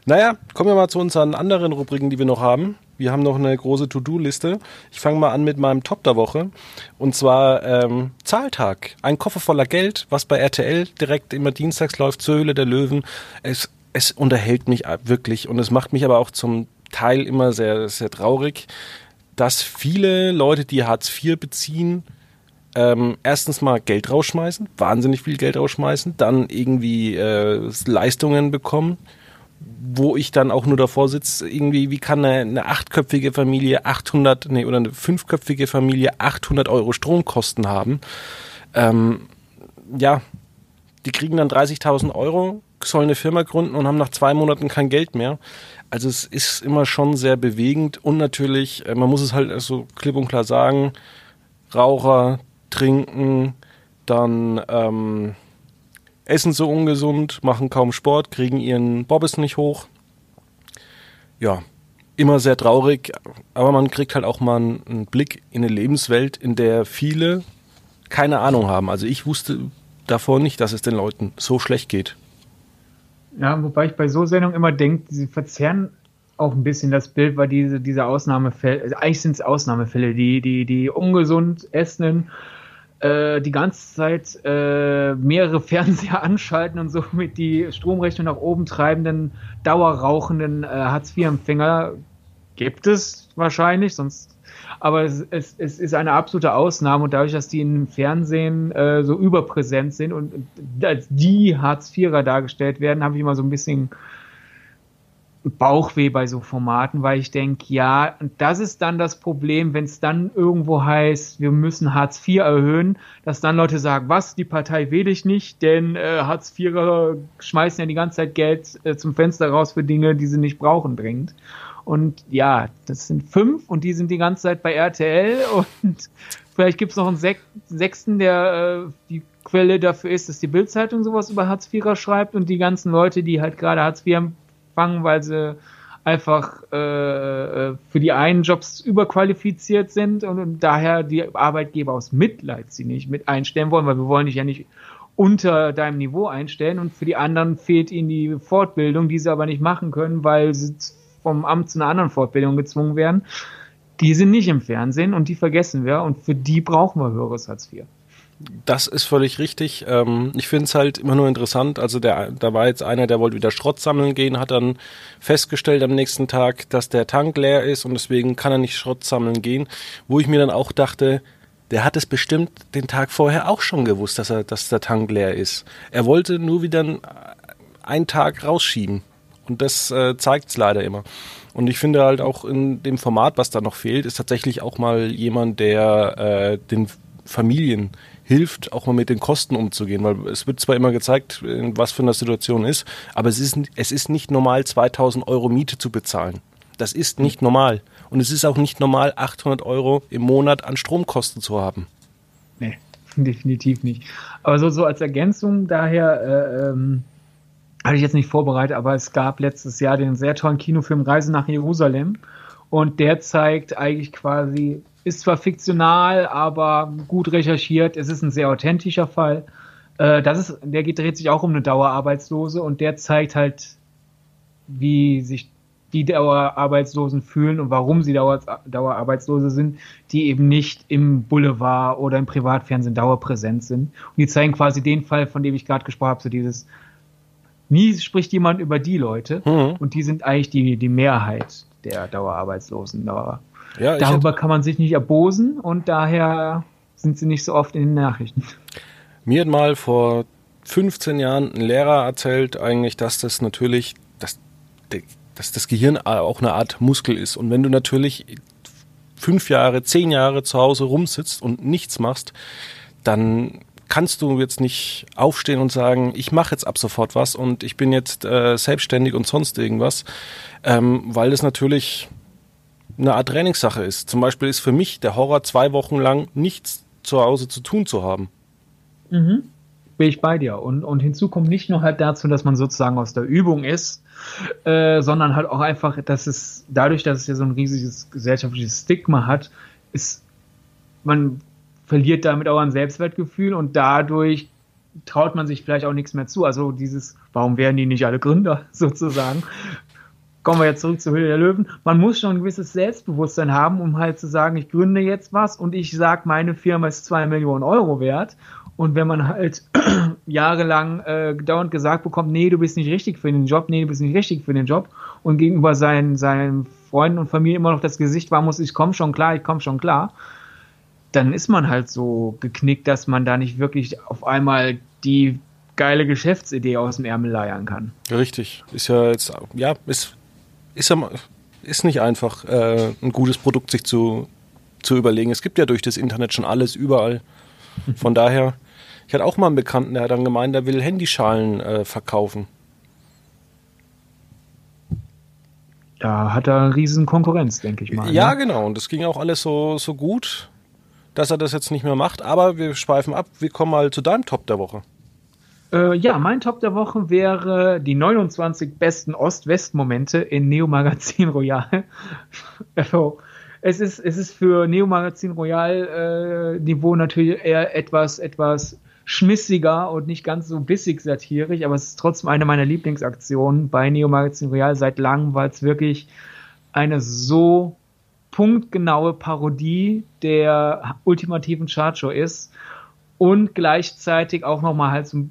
Naja, kommen wir mal zu unseren anderen Rubriken, die wir noch haben. Wir haben noch eine große To-Do-Liste. Ich fange mal an mit meinem Top der Woche. Und zwar ähm, Zahltag. Ein Koffer voller Geld, was bei RTL direkt immer dienstags läuft zur Höhle der Löwen. Es, es unterhält mich wirklich und es macht mich aber auch zum Teil immer sehr, sehr traurig, dass viele Leute, die Hartz IV beziehen, ähm, erstens mal Geld rausschmeißen, wahnsinnig viel Geld rausschmeißen, dann irgendwie äh, Leistungen bekommen wo ich dann auch nur davor sitze, irgendwie, wie kann eine, eine achtköpfige Familie 800, nee, oder eine fünfköpfige Familie 800 Euro Stromkosten haben? Ähm, ja, die kriegen dann 30.000 Euro sollen eine Firma gründen und haben nach zwei Monaten kein Geld mehr. Also es ist immer schon sehr bewegend und natürlich, äh, man muss es halt so klipp und klar sagen, Raucher, trinken, dann ähm, essen so ungesund, machen kaum Sport, kriegen ihren Bobbes nicht hoch. Ja, immer sehr traurig, aber man kriegt halt auch mal einen Blick in eine Lebenswelt, in der viele keine Ahnung haben. Also ich wusste davor nicht, dass es den Leuten so schlecht geht. Ja, wobei ich bei so Sendungen immer denke, sie verzerren auch ein bisschen das Bild, weil diese, diese Ausnahmefälle, also eigentlich sind es Ausnahmefälle, die, die, die ungesund essenden, äh, die ganze Zeit äh, mehrere Fernseher anschalten und somit die Stromrechnung nach oben treibenden, dauerrauchenden äh, Hartz-IV-Empfänger gibt es wahrscheinlich, sonst. Aber es, es, es ist eine absolute Ausnahme und dadurch, dass die im Fernsehen äh, so überpräsent sind und, als die Hartz-IVer dargestellt werden, habe ich immer so ein bisschen Bauchweh bei so Formaten, weil ich denke, ja, das ist dann das Problem, wenn es dann irgendwo heißt, wir müssen Hartz IV erhöhen, dass dann Leute sagen, was, die Partei wähle ich nicht, denn äh, Hartz IVer schmeißen ja die ganze Zeit Geld äh, zum Fenster raus für Dinge, die sie nicht brauchen dringend. Und ja, das sind fünf und die sind die ganze Zeit bei RTL und vielleicht gibt es noch einen Sek sechsten, der äh, die Quelle dafür ist, dass die Bildzeitung sowas über Hartz IVer schreibt und die ganzen Leute, die halt gerade Hartz IV empfangen, weil sie einfach äh, äh, für die einen Jobs überqualifiziert sind und, und, daher die Arbeitgeber aus Mitleid sie nicht mit einstellen wollen, weil wir wollen dich ja nicht unter deinem Niveau einstellen und für die anderen fehlt ihnen die Fortbildung, die sie aber nicht machen können, weil sie vom Amt zu einer anderen Fortbildung gezwungen werden. Die sind nicht im Fernsehen und die vergessen wir und für die brauchen wir höheres Hartz IV. Das ist völlig richtig. Ähm, ich finde es halt immer nur interessant. Also der, da war jetzt einer, der wollte wieder Schrott sammeln gehen, hat dann festgestellt am nächsten Tag, dass der Tank leer ist und deswegen kann er nicht Schrott sammeln gehen. Wo ich mir dann auch dachte, der hat es bestimmt den Tag vorher auch schon gewusst, dass er, dass der Tank leer ist. Er wollte nur wieder einen Tag rausschieben. Und das äh, zeigt es leider immer. Und ich finde halt auch in dem Format, was da noch fehlt, ist tatsächlich auch mal jemand, der äh, den Familien hilft, auch mal mit den Kosten umzugehen, weil es wird zwar immer gezeigt, was für eine Situation ist, aber es ist, es ist nicht normal, 2000 Euro Miete zu bezahlen. Das ist nicht normal. Und es ist auch nicht normal, 800 Euro im Monat an Stromkosten zu haben. Nee, definitiv nicht. Aber so, so als Ergänzung daher, äh, ähm, hatte ich jetzt nicht vorbereitet, aber es gab letztes Jahr den sehr tollen Kinofilm Reise nach Jerusalem. Und der zeigt eigentlich quasi ist zwar fiktional, aber gut recherchiert. Es ist ein sehr authentischer Fall. Äh, das ist, der geht, dreht sich auch um eine Dauerarbeitslose und der zeigt halt, wie sich die Dauerarbeitslosen fühlen und warum sie Dauer, Dauerarbeitslose sind, die eben nicht im Boulevard oder im Privatfernsehen dauerpräsent sind. Und die zeigen quasi den Fall, von dem ich gerade gesprochen habe, so dieses, nie spricht jemand über die Leute mhm. und die sind eigentlich die, die Mehrheit der Dauerarbeitslosen. Dauer. Ja, Darüber kann man sich nicht erbosen und daher sind sie nicht so oft in den Nachrichten. Mir hat mal vor 15 Jahren ein Lehrer erzählt eigentlich, dass das natürlich, dass, dass das Gehirn auch eine Art Muskel ist. Und wenn du natürlich fünf Jahre, zehn Jahre zu Hause rumsitzt und nichts machst, dann kannst du jetzt nicht aufstehen und sagen, ich mache jetzt ab sofort was und ich bin jetzt äh, selbstständig und sonst irgendwas, ähm, weil das natürlich eine Art Trainingssache ist. Zum Beispiel ist für mich der Horror, zwei Wochen lang nichts zu Hause zu tun zu haben. Mhm. Bin ich bei dir. Und, und hinzu kommt nicht nur halt dazu, dass man sozusagen aus der Übung ist, äh, sondern halt auch einfach, dass es dadurch, dass es ja so ein riesiges gesellschaftliches Stigma hat, ist, man verliert damit auch ein Selbstwertgefühl und dadurch traut man sich vielleicht auch nichts mehr zu. Also dieses, warum werden die nicht alle Gründer sozusagen? Kommen wir jetzt zurück zur Höhle der Löwen. Man muss schon ein gewisses Selbstbewusstsein haben, um halt zu sagen, ich gründe jetzt was und ich sage, meine Firma ist zwei Millionen Euro wert. Und wenn man halt jahrelang äh, dauernd gesagt bekommt, nee, du bist nicht richtig für den Job, nee, du bist nicht richtig für den Job und gegenüber seinen, seinen Freunden und Familie immer noch das Gesicht war muss, ich komme schon klar, ich komme schon klar, dann ist man halt so geknickt, dass man da nicht wirklich auf einmal die geile Geschäftsidee aus dem Ärmel leiern kann. Richtig. Ist ja jetzt, ja, ist ich ist nicht einfach, äh, ein gutes Produkt sich zu, zu überlegen. Es gibt ja durch das Internet schon alles, überall. Von daher, ich hatte auch mal einen Bekannten, der hat dann gemeint, der will Handyschalen äh, verkaufen. Da hat er eine riesen Konkurrenz, denke ich mal. Ja, ne? genau. Und das ging auch alles so, so gut, dass er das jetzt nicht mehr macht. Aber wir schweifen ab. Wir kommen mal zu deinem Top der Woche. Äh, ja, mein Top der Woche wäre die 29 besten Ost-West-Momente in Neo Magazin Royal. also, es ist, es ist für Neo Magazin Royal äh, Niveau natürlich eher etwas, etwas schmissiger und nicht ganz so bissig satirisch, aber es ist trotzdem eine meiner Lieblingsaktionen bei Neo Magazin Royal seit langem, weil es wirklich eine so punktgenaue Parodie der ultimativen Chartshow ist und gleichzeitig auch nochmal halt so,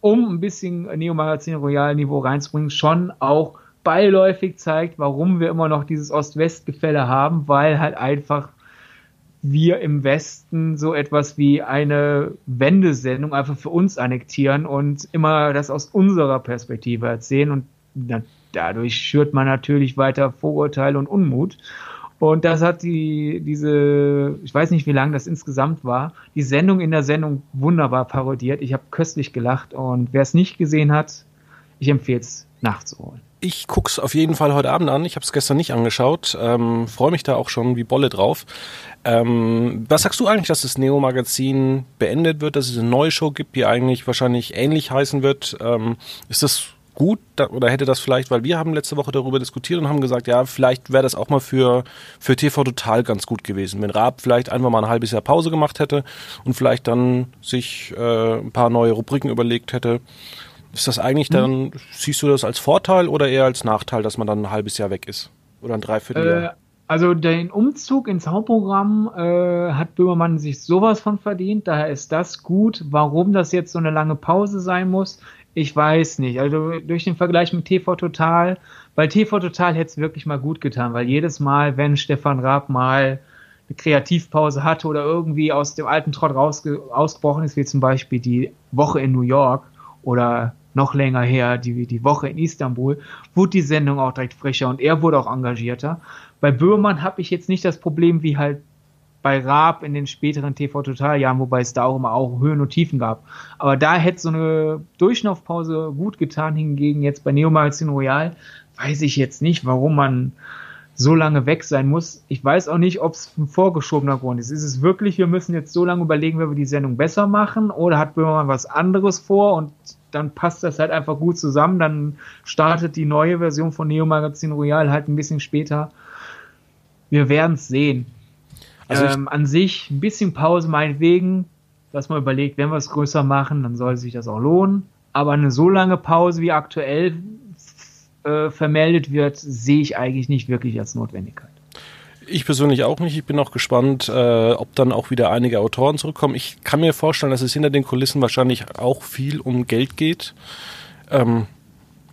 um ein bisschen Neo Magazin Royal Niveau reinzubringen, schon auch beiläufig zeigt, warum wir immer noch dieses Ost-West-Gefälle haben, weil halt einfach wir im Westen so etwas wie eine Wendesendung einfach für uns annektieren und immer das aus unserer Perspektive erzählen und dadurch schürt man natürlich weiter Vorurteile und Unmut. Und das hat die, diese, ich weiß nicht, wie lange das insgesamt war, die Sendung in der Sendung wunderbar parodiert. Ich habe köstlich gelacht und wer es nicht gesehen hat, ich empfehle es nachzuholen. Ich guck's auf jeden Fall heute Abend an. Ich habe es gestern nicht angeschaut. Ähm, Freue mich da auch schon wie Bolle drauf. Ähm, was sagst du eigentlich, dass das Neo-Magazin beendet wird, dass es eine neue Show gibt, die eigentlich wahrscheinlich ähnlich heißen wird? Ähm, ist das gut da, oder hätte das vielleicht, weil wir haben letzte Woche darüber diskutiert und haben gesagt, ja, vielleicht wäre das auch mal für, für TV Total ganz gut gewesen, wenn Raab vielleicht einfach mal ein halbes Jahr Pause gemacht hätte und vielleicht dann sich äh, ein paar neue Rubriken überlegt hätte. Ist das eigentlich dann, hm. siehst du das als Vorteil oder eher als Nachteil, dass man dann ein halbes Jahr weg ist? Oder ein Dreivierteljahr? Äh, also den Umzug ins Hauptprogramm äh, hat Böhmermann sich sowas von verdient, daher ist das gut. Warum das jetzt so eine lange Pause sein muss, ich weiß nicht. Also durch den Vergleich mit TV Total, weil TV Total hätte es wirklich mal gut getan, weil jedes Mal, wenn Stefan Raab mal eine Kreativpause hatte oder irgendwie aus dem alten Trott rausge ausgebrochen ist, wie zum Beispiel die Woche in New York oder noch länger her, die, die Woche in Istanbul, wurde die Sendung auch direkt frischer und er wurde auch engagierter. Bei Böhmermann habe ich jetzt nicht das Problem wie halt bei Raab in den späteren TV-Total-Jahren, wobei es da auch immer auch Höhen und Tiefen gab. Aber da hätte so eine Durchlaufpause gut getan, hingegen jetzt bei Neo Magazin Royal weiß ich jetzt nicht, warum man so lange weg sein muss. Ich weiß auch nicht, ob es ein vorgeschobener Grund ist. Ist es wirklich, wir müssen jetzt so lange überlegen, wie wir die Sendung besser machen oder hat Böhmermann was anderes vor und dann passt das halt einfach gut zusammen. Dann startet die neue Version von Neo Magazin Royal halt ein bisschen später. Wir werden es sehen. Also ähm, an sich ein bisschen Pause meinetwegen, dass man überlegt, wenn wir es größer machen, dann soll sich das auch lohnen. Aber eine so lange Pause wie aktuell äh, vermeldet wird, sehe ich eigentlich nicht wirklich als Notwendigkeit. Ich persönlich auch nicht. Ich bin auch gespannt, äh, ob dann auch wieder einige Autoren zurückkommen. Ich kann mir vorstellen, dass es hinter den Kulissen wahrscheinlich auch viel um Geld geht. Ähm,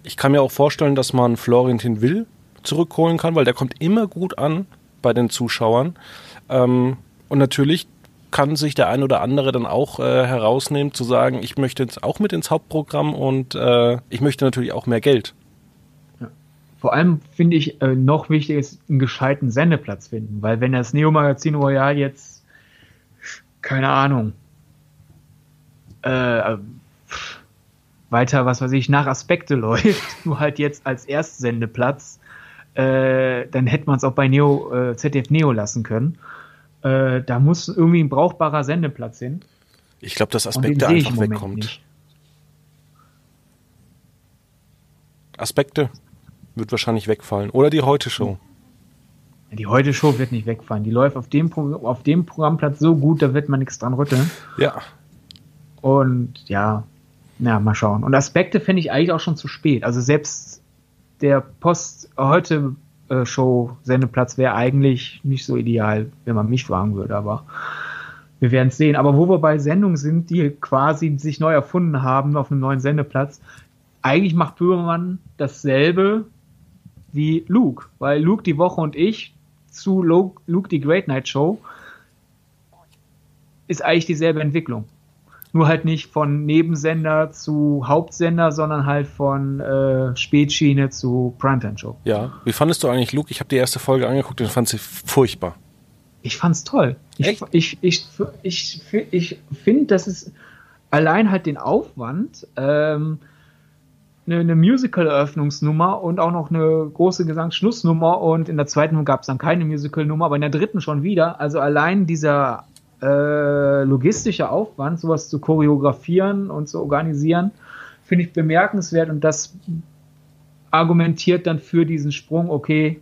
ich kann mir auch vorstellen, dass man Florentin Will zurückholen kann, weil der kommt immer gut an bei den Zuschauern. Ähm, und natürlich kann sich der ein oder andere dann auch äh, herausnehmen, zu sagen, ich möchte jetzt auch mit ins Hauptprogramm und äh, ich möchte natürlich auch mehr Geld. Vor allem finde ich äh, noch wichtig ist, einen gescheiten Sendeplatz finden, weil wenn das Neo Magazin Royal jetzt, keine Ahnung, äh, weiter, was weiß ich, nach Aspekte läuft, nur halt jetzt als Erstsendeplatz, äh, dann hätte man es auch bei Neo, äh, ZDF Neo lassen können. Äh, da muss irgendwie ein brauchbarer Sendeplatz hin. Ich glaube, dass Aspekte einfach wegkommt. Aspekte? wird wahrscheinlich wegfallen. Oder die Heute-Show. Die Heute-Show wird nicht wegfallen. Die läuft auf dem, auf dem Programmplatz so gut, da wird man nichts dran rütteln. Ja. Und ja, ja, mal schauen. Und Aspekte finde ich eigentlich auch schon zu spät. Also selbst der Post heute äh, Show Sendeplatz wäre eigentlich nicht so ideal, wenn man mich fragen würde, aber wir werden es sehen. Aber wo wir bei Sendungen sind, die quasi sich neu erfunden haben auf einem neuen Sendeplatz, eigentlich macht Böhmermann dasselbe wie Luke, weil Luke die Woche und ich zu Luke, Luke die Great Night Show ist eigentlich dieselbe Entwicklung. Nur halt nicht von Nebensender zu Hauptsender, sondern halt von äh, Spätschiene zu Primetime Show. Ja. Wie fandest du eigentlich Luke? Ich habe die erste Folge angeguckt und fand sie furchtbar. Ich fand's toll. Ich, ich, ich, ich, ich, ich finde, dass es allein halt den Aufwand, ähm, eine, eine Musical-Eröffnungsnummer und auch noch eine große Gesangsschlussnummer und in der zweiten gab es dann keine Musical-Nummer, aber in der dritten schon wieder. Also allein dieser äh, logistische Aufwand, sowas zu choreografieren und zu organisieren, finde ich bemerkenswert und das argumentiert dann für diesen Sprung, okay,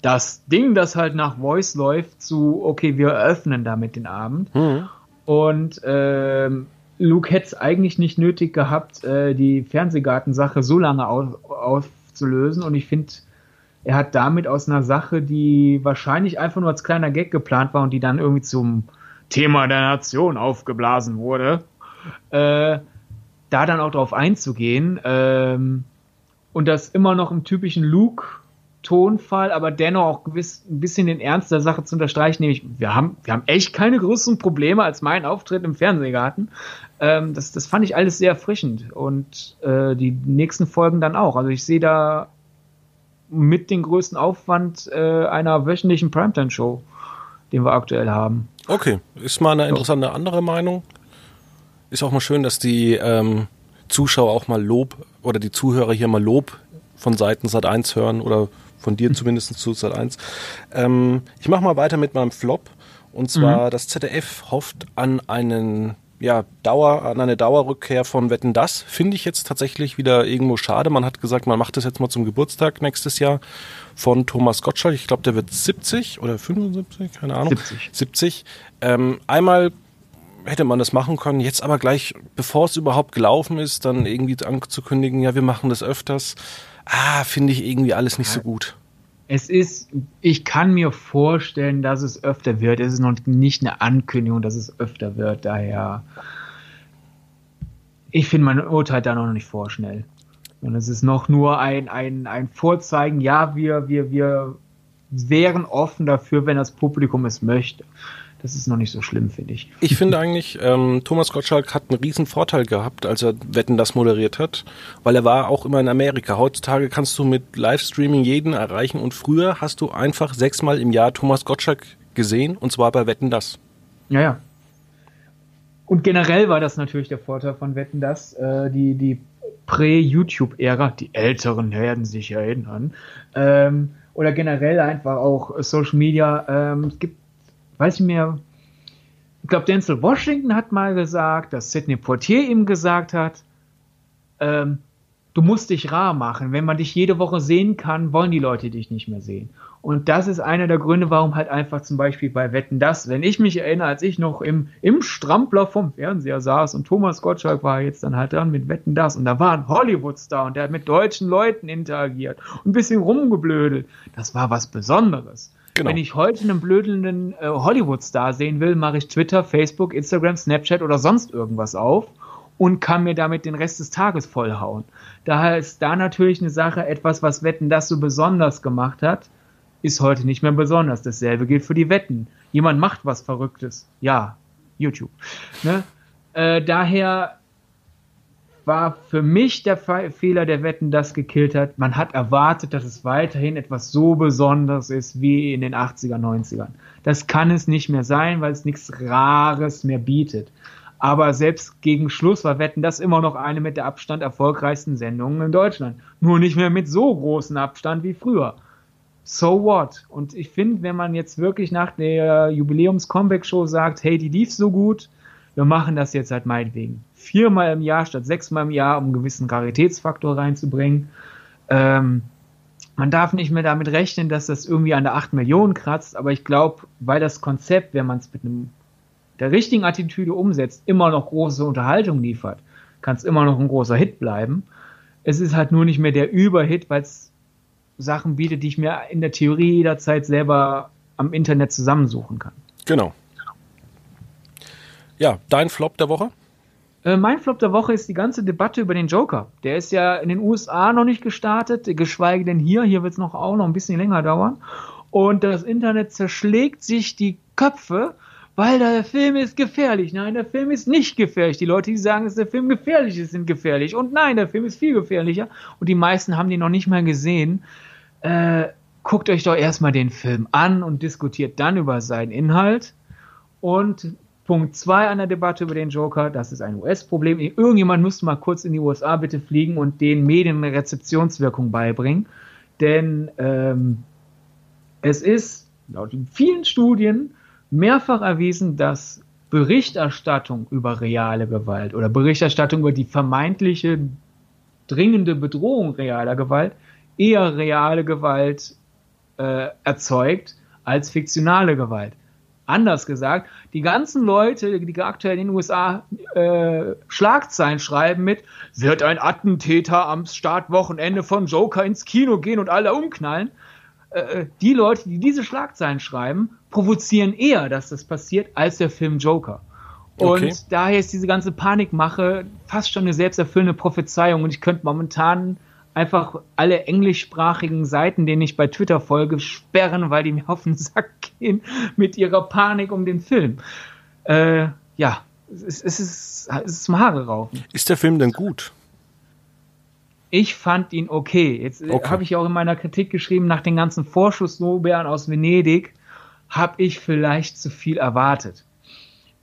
das Ding, das halt nach Voice läuft, zu, okay, wir eröffnen damit den Abend. Mhm. Und ähm, Luke hätte es eigentlich nicht nötig gehabt, äh, die Fernsehgartensache so lange auf, aufzulösen. Und ich finde, er hat damit aus einer Sache, die wahrscheinlich einfach nur als kleiner Gag geplant war und die dann irgendwie zum Thema der Nation aufgeblasen wurde, äh, da dann auch drauf einzugehen ähm, und das immer noch im typischen Luke Tonfall, aber dennoch auch gewiss ein bisschen den Ernst der Sache zu unterstreichen, nämlich wir haben, wir haben echt keine größeren Probleme als mein Auftritt im Fernsehgarten. Ähm, das, das fand ich alles sehr erfrischend und äh, die nächsten Folgen dann auch. Also ich sehe da mit den größten Aufwand äh, einer wöchentlichen Primetime-Show, den wir aktuell haben. Okay, ist mal eine interessante andere Meinung. Ist auch mal schön, dass die ähm, Zuschauer auch mal Lob oder die Zuhörer hier mal Lob von Seiten Sat 1 hören oder von dir zumindest zu Sat 1. Ähm, ich mache mal weiter mit meinem Flop. Und zwar, mhm. das ZDF hofft an einen ja, Dauer, an eine Dauerrückkehr von Wetten das finde ich jetzt tatsächlich wieder irgendwo schade. Man hat gesagt, man macht das jetzt mal zum Geburtstag nächstes Jahr von Thomas Gottschalk. Ich glaube, der wird 70 oder 75, keine Ahnung. 70. 70. Ähm, einmal hätte man das machen können, jetzt aber gleich, bevor es überhaupt gelaufen ist, dann irgendwie anzukündigen, ja, wir machen das öfters ah, finde ich irgendwie alles nicht so gut. Es ist, ich kann mir vorstellen, dass es öfter wird. Es ist noch nicht eine Ankündigung, dass es öfter wird. Daher, ich finde, man urteilt da noch nicht vorschnell. Und es ist noch nur ein, ein, ein Vorzeigen, ja, wir, wir, wir wären offen dafür, wenn das Publikum es möchte das ist noch nicht so schlimm, finde ich. Ich finde eigentlich, ähm, Thomas Gottschalk hat einen riesen Vorteil gehabt, als er Wetten das moderiert hat, weil er war auch immer in Amerika. Heutzutage kannst du mit Livestreaming jeden erreichen und früher hast du einfach sechsmal im Jahr Thomas Gottschalk gesehen und zwar bei Wetten das. Ja, ja. Und generell war das natürlich der Vorteil von Wetten das, äh, die, die Prä-YouTube-Ära, die Älteren werden sich erinnern, ähm, oder generell einfach auch Social Media. Ähm, es gibt weiß ich mehr, ich glaube, Denzel Washington hat mal gesagt, dass Sidney Portier ihm gesagt hat, ähm, du musst dich rar machen. Wenn man dich jede Woche sehen kann, wollen die Leute dich nicht mehr sehen. Und das ist einer der Gründe, warum halt einfach zum Beispiel bei Wetten das, wenn ich mich erinnere, als ich noch im, im Strampler vom Fernseher saß und Thomas Gottschalk war jetzt dann halt dran mit Wetten das und da war ein Hollywood-Star und der hat mit deutschen Leuten interagiert und ein bisschen rumgeblödelt. Das war was Besonderes. Genau. Wenn ich heute einen blödelnden äh, Hollywood-Star sehen will, mache ich Twitter, Facebook, Instagram, Snapchat oder sonst irgendwas auf und kann mir damit den Rest des Tages vollhauen. Daher ist da natürlich eine Sache, etwas, was Wetten das so besonders gemacht hat, ist heute nicht mehr besonders. Dasselbe gilt für die Wetten. Jemand macht was Verrücktes. Ja, YouTube. Ne? Äh, daher war für mich der Fehler, der Wetten das gekillt hat. Man hat erwartet, dass es weiterhin etwas so Besonderes ist wie in den 80er, 90ern. Das kann es nicht mehr sein, weil es nichts Rares mehr bietet. Aber selbst gegen Schluss war Wetten das immer noch eine mit der Abstand erfolgreichsten Sendungen in Deutschland. Nur nicht mehr mit so großem Abstand wie früher. So what? Und ich finde, wenn man jetzt wirklich nach der Jubiläums-Comeback-Show sagt, hey, die lief so gut, wir machen das jetzt halt meinetwegen viermal im Jahr statt sechsmal im Jahr, um einen gewissen Raritätsfaktor reinzubringen. Ähm, man darf nicht mehr damit rechnen, dass das irgendwie an der 8 Millionen kratzt, aber ich glaube, weil das Konzept, wenn man es mit einem, der richtigen Attitüde umsetzt, immer noch große Unterhaltung liefert, kann es immer noch ein großer Hit bleiben. Es ist halt nur nicht mehr der Überhit, weil es Sachen bietet, die ich mir in der Theorie jederzeit selber am Internet zusammensuchen kann. Genau. Ja, dein Flop der Woche? Äh, mein Flop der Woche ist die ganze Debatte über den Joker. Der ist ja in den USA noch nicht gestartet, geschweige denn hier. Hier wird es noch auch noch ein bisschen länger dauern. Und das Internet zerschlägt sich die Köpfe, weil der Film ist gefährlich. Nein, der Film ist nicht gefährlich. Die Leute, die sagen, dass der Film gefährlich ist, sind gefährlich. Und nein, der Film ist viel gefährlicher. Und die meisten haben den noch nicht mal gesehen. Äh, guckt euch doch erstmal den Film an und diskutiert dann über seinen Inhalt. Und Punkt 2 an der Debatte über den Joker, das ist ein US-Problem. Irgendjemand müsste mal kurz in die USA bitte fliegen und den Medien eine Rezeptionswirkung beibringen. Denn ähm, es ist laut vielen Studien mehrfach erwiesen, dass Berichterstattung über reale Gewalt oder Berichterstattung über die vermeintliche dringende Bedrohung realer Gewalt eher reale Gewalt äh, erzeugt als fiktionale Gewalt. Anders gesagt, die ganzen Leute, die aktuell in den USA äh, Schlagzeilen schreiben mit, wird ein Attentäter am Startwochenende von Joker ins Kino gehen und alle umknallen, äh, die Leute, die diese Schlagzeilen schreiben, provozieren eher, dass das passiert, als der Film Joker. Und okay. daher ist diese ganze Panikmache fast schon eine selbsterfüllende Prophezeiung. Und ich könnte momentan einfach alle englischsprachigen Seiten, denen ich bei Twitter folge, sperren, weil die mir auf den Sack gehen mit ihrer Panik um den Film. Äh, ja, es, ist, es, ist, es ist zum Haare raufen. Ist der Film denn gut? Ich fand ihn okay. Jetzt äh, okay. habe ich auch in meiner Kritik geschrieben, nach den ganzen Vorschusslorbeeren aus Venedig habe ich vielleicht zu viel erwartet.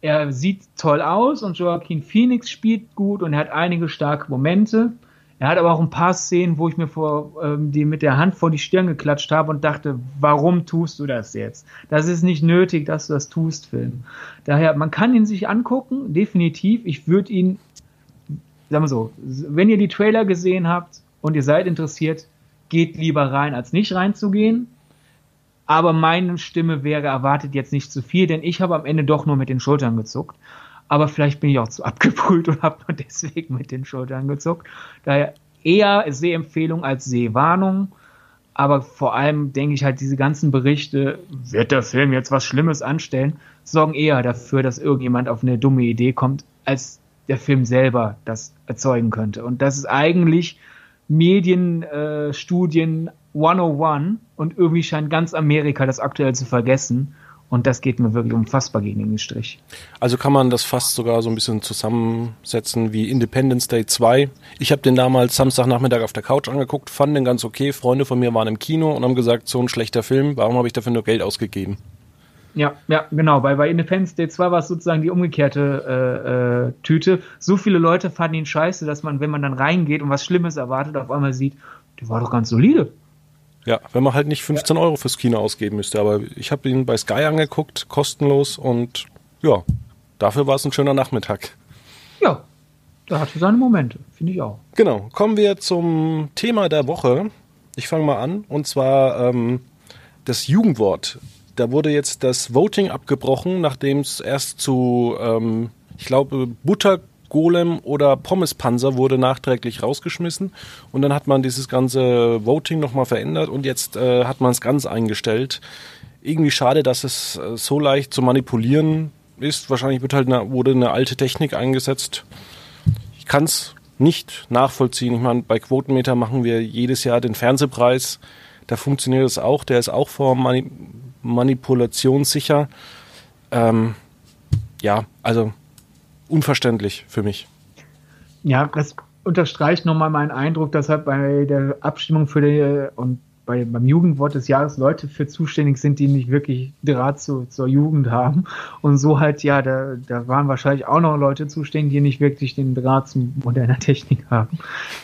Er sieht toll aus und Joaquin Phoenix spielt gut und er hat einige starke Momente. Er hat aber auch ein paar Szenen, wo ich mir vor ähm, die mit der Hand vor die Stirn geklatscht habe und dachte, warum tust du das jetzt? Das ist nicht nötig, dass du das tust, Film. Daher, man kann ihn sich angucken, definitiv. Ich würde ihn sagen wir so, wenn ihr die Trailer gesehen habt und ihr seid interessiert, geht lieber rein, als nicht reinzugehen. Aber meine Stimme wäre erwartet jetzt nicht zu viel, denn ich habe am Ende doch nur mit den Schultern gezuckt. Aber vielleicht bin ich auch zu abgebrüht und habe nur deswegen mit den Schultern gezuckt. Daher eher Sehempfehlung als Sehwarnung. Aber vor allem denke ich halt, diese ganzen Berichte, wird der Film jetzt was Schlimmes anstellen, sorgen eher dafür, dass irgendjemand auf eine dumme Idee kommt, als der Film selber das erzeugen könnte. Und das ist eigentlich Medienstudien äh, 101 und irgendwie scheint ganz Amerika das aktuell zu vergessen. Und das geht mir wirklich unfassbar gegen den Strich. Also kann man das fast sogar so ein bisschen zusammensetzen wie Independence Day 2. Ich habe den damals Samstagnachmittag auf der Couch angeguckt, fand den ganz okay. Freunde von mir waren im Kino und haben gesagt, so ein schlechter Film, warum habe ich dafür nur Geld ausgegeben? Ja, ja, genau. Bei, bei Independence Day 2 war es sozusagen die umgekehrte äh, äh, Tüte. So viele Leute fanden ihn scheiße, dass man, wenn man dann reingeht und was Schlimmes erwartet, auf einmal sieht, der war doch ganz solide. Ja, wenn man halt nicht 15 ja. Euro fürs Kino ausgeben müsste. Aber ich habe ihn bei Sky angeguckt, kostenlos und ja, dafür war es ein schöner Nachmittag. Ja, da hatte seine Momente, finde ich auch. Genau, kommen wir zum Thema der Woche. Ich fange mal an und zwar ähm, das Jugendwort da wurde jetzt das Voting abgebrochen, nachdem es erst zu, ähm, ich glaube, Buttergolem oder Pommespanzer wurde nachträglich rausgeschmissen. Und dann hat man dieses ganze Voting nochmal verändert und jetzt äh, hat man es ganz eingestellt. Irgendwie schade, dass es äh, so leicht zu manipulieren ist. Wahrscheinlich wird halt eine, wurde eine alte Technik eingesetzt. Ich kann es nicht nachvollziehen. Ich meine, bei Quotenmeter machen wir jedes Jahr den Fernsehpreis. Da funktioniert es auch. Der ist auch vor Mani manipulationssicher. Ähm, ja, also unverständlich für mich. Ja, das unterstreicht nochmal meinen Eindruck, dass halt bei der Abstimmung für die und bei, beim Jugendwort des Jahres Leute für zuständig sind, die nicht wirklich Draht zu, zur Jugend haben. Und so halt, ja, da, da waren wahrscheinlich auch noch Leute zuständig, die nicht wirklich den Draht zu moderner Technik haben.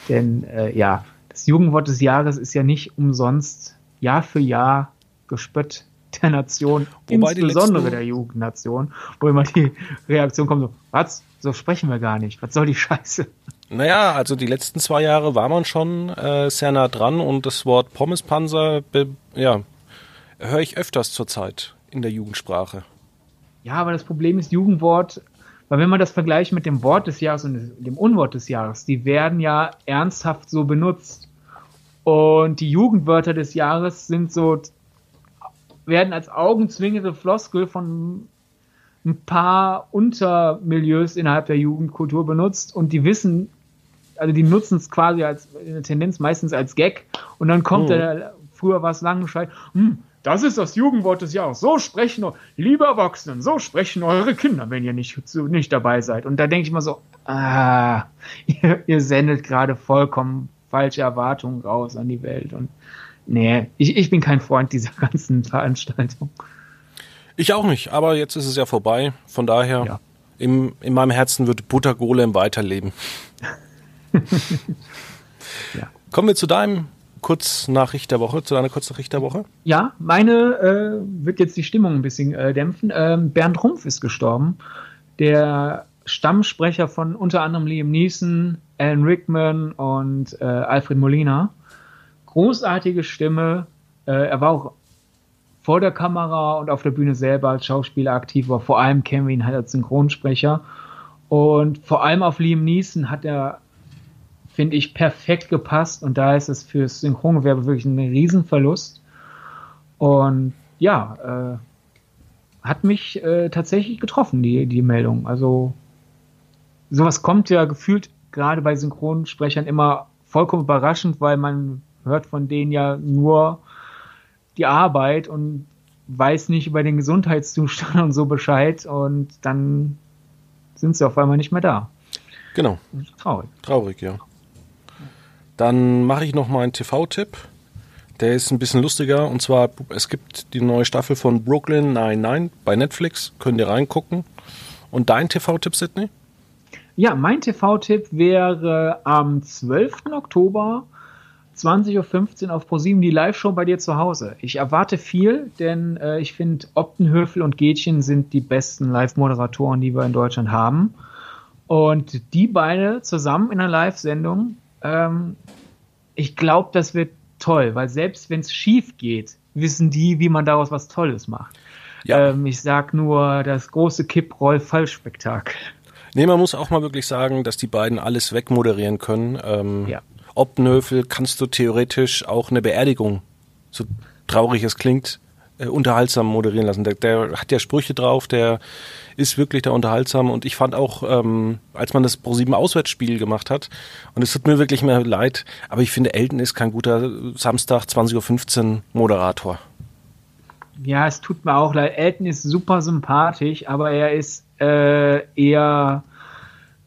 Denn äh, ja, das Jugendwort des Jahres ist ja nicht umsonst Jahr für Jahr gespött der Nation, Wobei insbesondere der Jugendnation, wo immer die Reaktion kommt so, was, so sprechen wir gar nicht, was soll die Scheiße? Naja, also die letzten zwei Jahre war man schon äh, sehr nah dran und das Wort Pommespanzer, ja, höre ich öfters zurzeit in der Jugendsprache. Ja, aber das Problem ist Jugendwort, weil wenn man das vergleicht mit dem Wort des Jahres und dem Unwort des Jahres, die werden ja ernsthaft so benutzt. Und die Jugendwörter des Jahres sind so werden als augenzwingende Floskel von ein paar Untermilieus innerhalb der Jugendkultur benutzt und die wissen, also die nutzen es quasi als in der Tendenz meistens als Gag und dann kommt oh. der, früher war es Langenscheid, hm, das ist das Jugendwort des Jahres. So sprechen, liebe Erwachsenen, so sprechen eure Kinder, wenn ihr nicht, nicht dabei seid. Und da denke ich mal so, ah, ihr, ihr sendet gerade vollkommen falsche Erwartungen raus an die Welt und Nee, ich, ich bin kein Freund dieser ganzen Veranstaltung. Ich auch nicht, aber jetzt ist es ja vorbei. Von daher, ja. im, in meinem Herzen wird Buttergolem weiterleben. ja. Kommen wir zu deinem Kurznachricht der Woche, zu deiner Kurznachricht der Woche? Ja, meine äh, wird jetzt die Stimmung ein bisschen äh, dämpfen. Ähm, Bernd Rumpf ist gestorben. Der Stammsprecher von unter anderem Liam Neeson, Alan Rickman und äh, Alfred Molina. Großartige Stimme. Äh, er war auch vor der Kamera und auf der Bühne selber als Schauspieler aktiv, war vor allem Kevin halt als Synchronsprecher. Und vor allem auf Liam Neeson hat er, finde ich, perfekt gepasst. Und da ist es fürs Synchrongewerbe wirklich ein Riesenverlust. Und ja, äh, hat mich äh, tatsächlich getroffen, die, die Meldung. Also sowas kommt ja gefühlt gerade bei Synchronsprechern immer vollkommen überraschend, weil man hört von denen ja nur die Arbeit und weiß nicht über den Gesundheitszustand und so Bescheid und dann sind sie auf einmal nicht mehr da. Genau. Traurig. Traurig, ja. Dann mache ich noch mal einen TV-Tipp. Der ist ein bisschen lustiger und zwar es gibt die neue Staffel von Brooklyn 99 bei Netflix. Könnt ihr reingucken. Und dein TV-Tipp, Sydney? Ja, mein TV-Tipp wäre am 12. Oktober 20.15 Uhr auf ProSieben die Live-Show bei dir zu Hause. Ich erwarte viel, denn äh, ich finde, Optenhöfel und Gätchen sind die besten Live-Moderatoren, die wir in Deutschland haben. Und die beide zusammen in einer Live-Sendung, ähm, ich glaube, das wird toll, weil selbst wenn es schief geht, wissen die, wie man daraus was Tolles macht. Ja. Ähm, ich sag nur das große Kipproll-Fallspektakel. Nee, man muss auch mal wirklich sagen, dass die beiden alles wegmoderieren können. Ähm, ja. Obnöfel kannst du theoretisch auch eine Beerdigung, so traurig es klingt, äh, unterhaltsam moderieren lassen. Der, der, hat ja Sprüche drauf, der ist wirklich da unterhaltsam und ich fand auch, ähm, als man das Pro7 Auswärtsspiel gemacht hat, und es tut mir wirklich mehr leid, aber ich finde, Elton ist kein guter Samstag 20.15 Uhr Moderator. Ja, es tut mir auch leid. Elton ist super sympathisch, aber er ist äh, eher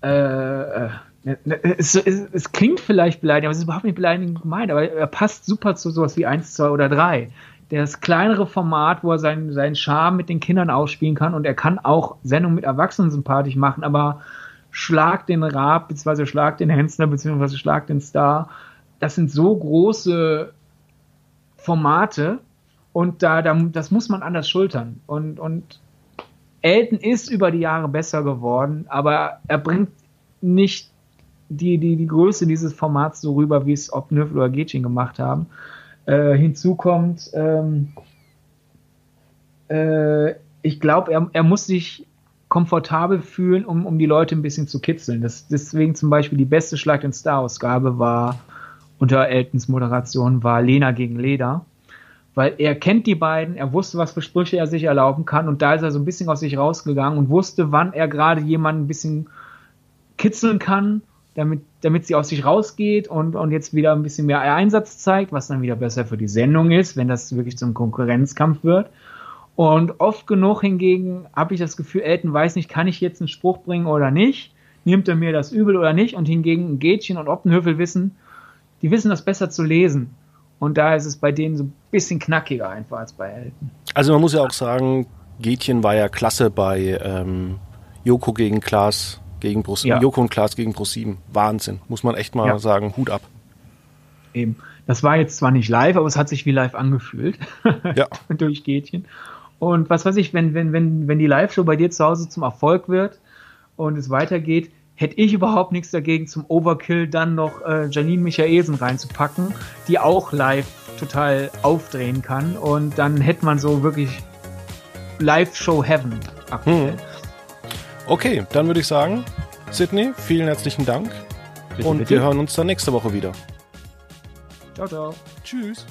äh, äh es, es, es, klingt vielleicht beleidigend, aber es ist überhaupt nicht beleidigend gemeint, aber er passt super zu sowas wie 1, 2 oder 3. Das kleinere Format, wo er seinen, seinen Charme mit den Kindern ausspielen kann und er kann auch Sendungen mit Erwachsenen sympathisch machen, aber Schlag den Raab, beziehungsweise Schlag den Hensler, beziehungsweise Schlag den Star, das sind so große Formate und da, da das muss man anders schultern. Und, und Elton ist über die Jahre besser geworden, aber er bringt nicht die, die, die Größe dieses Formats so rüber, wie es ob Nöffel oder Getsching gemacht haben. Äh, hinzu kommt, ähm, äh, ich glaube, er, er muss sich komfortabel fühlen, um, um die Leute ein bisschen zu kitzeln. Das, deswegen zum Beispiel die beste Schlag in Star-Ausgabe war unter Eltons Moderation war Lena gegen Leder weil er kennt die beiden, er wusste, was für Sprüche er sich erlauben kann und da ist er so ein bisschen aus sich rausgegangen und wusste, wann er gerade jemanden ein bisschen kitzeln kann, damit, damit sie aus sich rausgeht und, und jetzt wieder ein bisschen mehr Einsatz zeigt, was dann wieder besser für die Sendung ist, wenn das wirklich zum Konkurrenzkampf wird. Und oft genug hingegen habe ich das Gefühl, Elton weiß nicht, kann ich jetzt einen Spruch bringen oder nicht? Nimmt er mir das übel oder nicht? Und hingegen Gätchen und Optenhöfel wissen, die wissen das besser zu lesen. Und da ist es bei denen so ein bisschen knackiger einfach als bei Elton. Also man muss ja auch sagen, Gätchen war ja klasse bei ähm, Joko gegen Klaas gegen Pro ja. Joko und Klaas gegen Pro7. Wahnsinn. Muss man echt mal ja. sagen, Hut ab. Eben. Das war jetzt zwar nicht live, aber es hat sich wie live angefühlt. Ja. Durch Gätchen. Und was weiß ich, wenn, wenn, wenn, wenn die Live-Show bei dir zu Hause zum Erfolg wird und es weitergeht, hätte ich überhaupt nichts dagegen, zum Overkill dann noch äh, Janine Michaelsen reinzupacken, die auch live total aufdrehen kann. Und dann hätte man so wirklich Live-Show Heaven aktuell. Hm. Okay, dann würde ich sagen, Sydney, vielen herzlichen Dank. Bitte, und bitte. wir hören uns dann nächste Woche wieder. Ciao, ciao. Tschüss.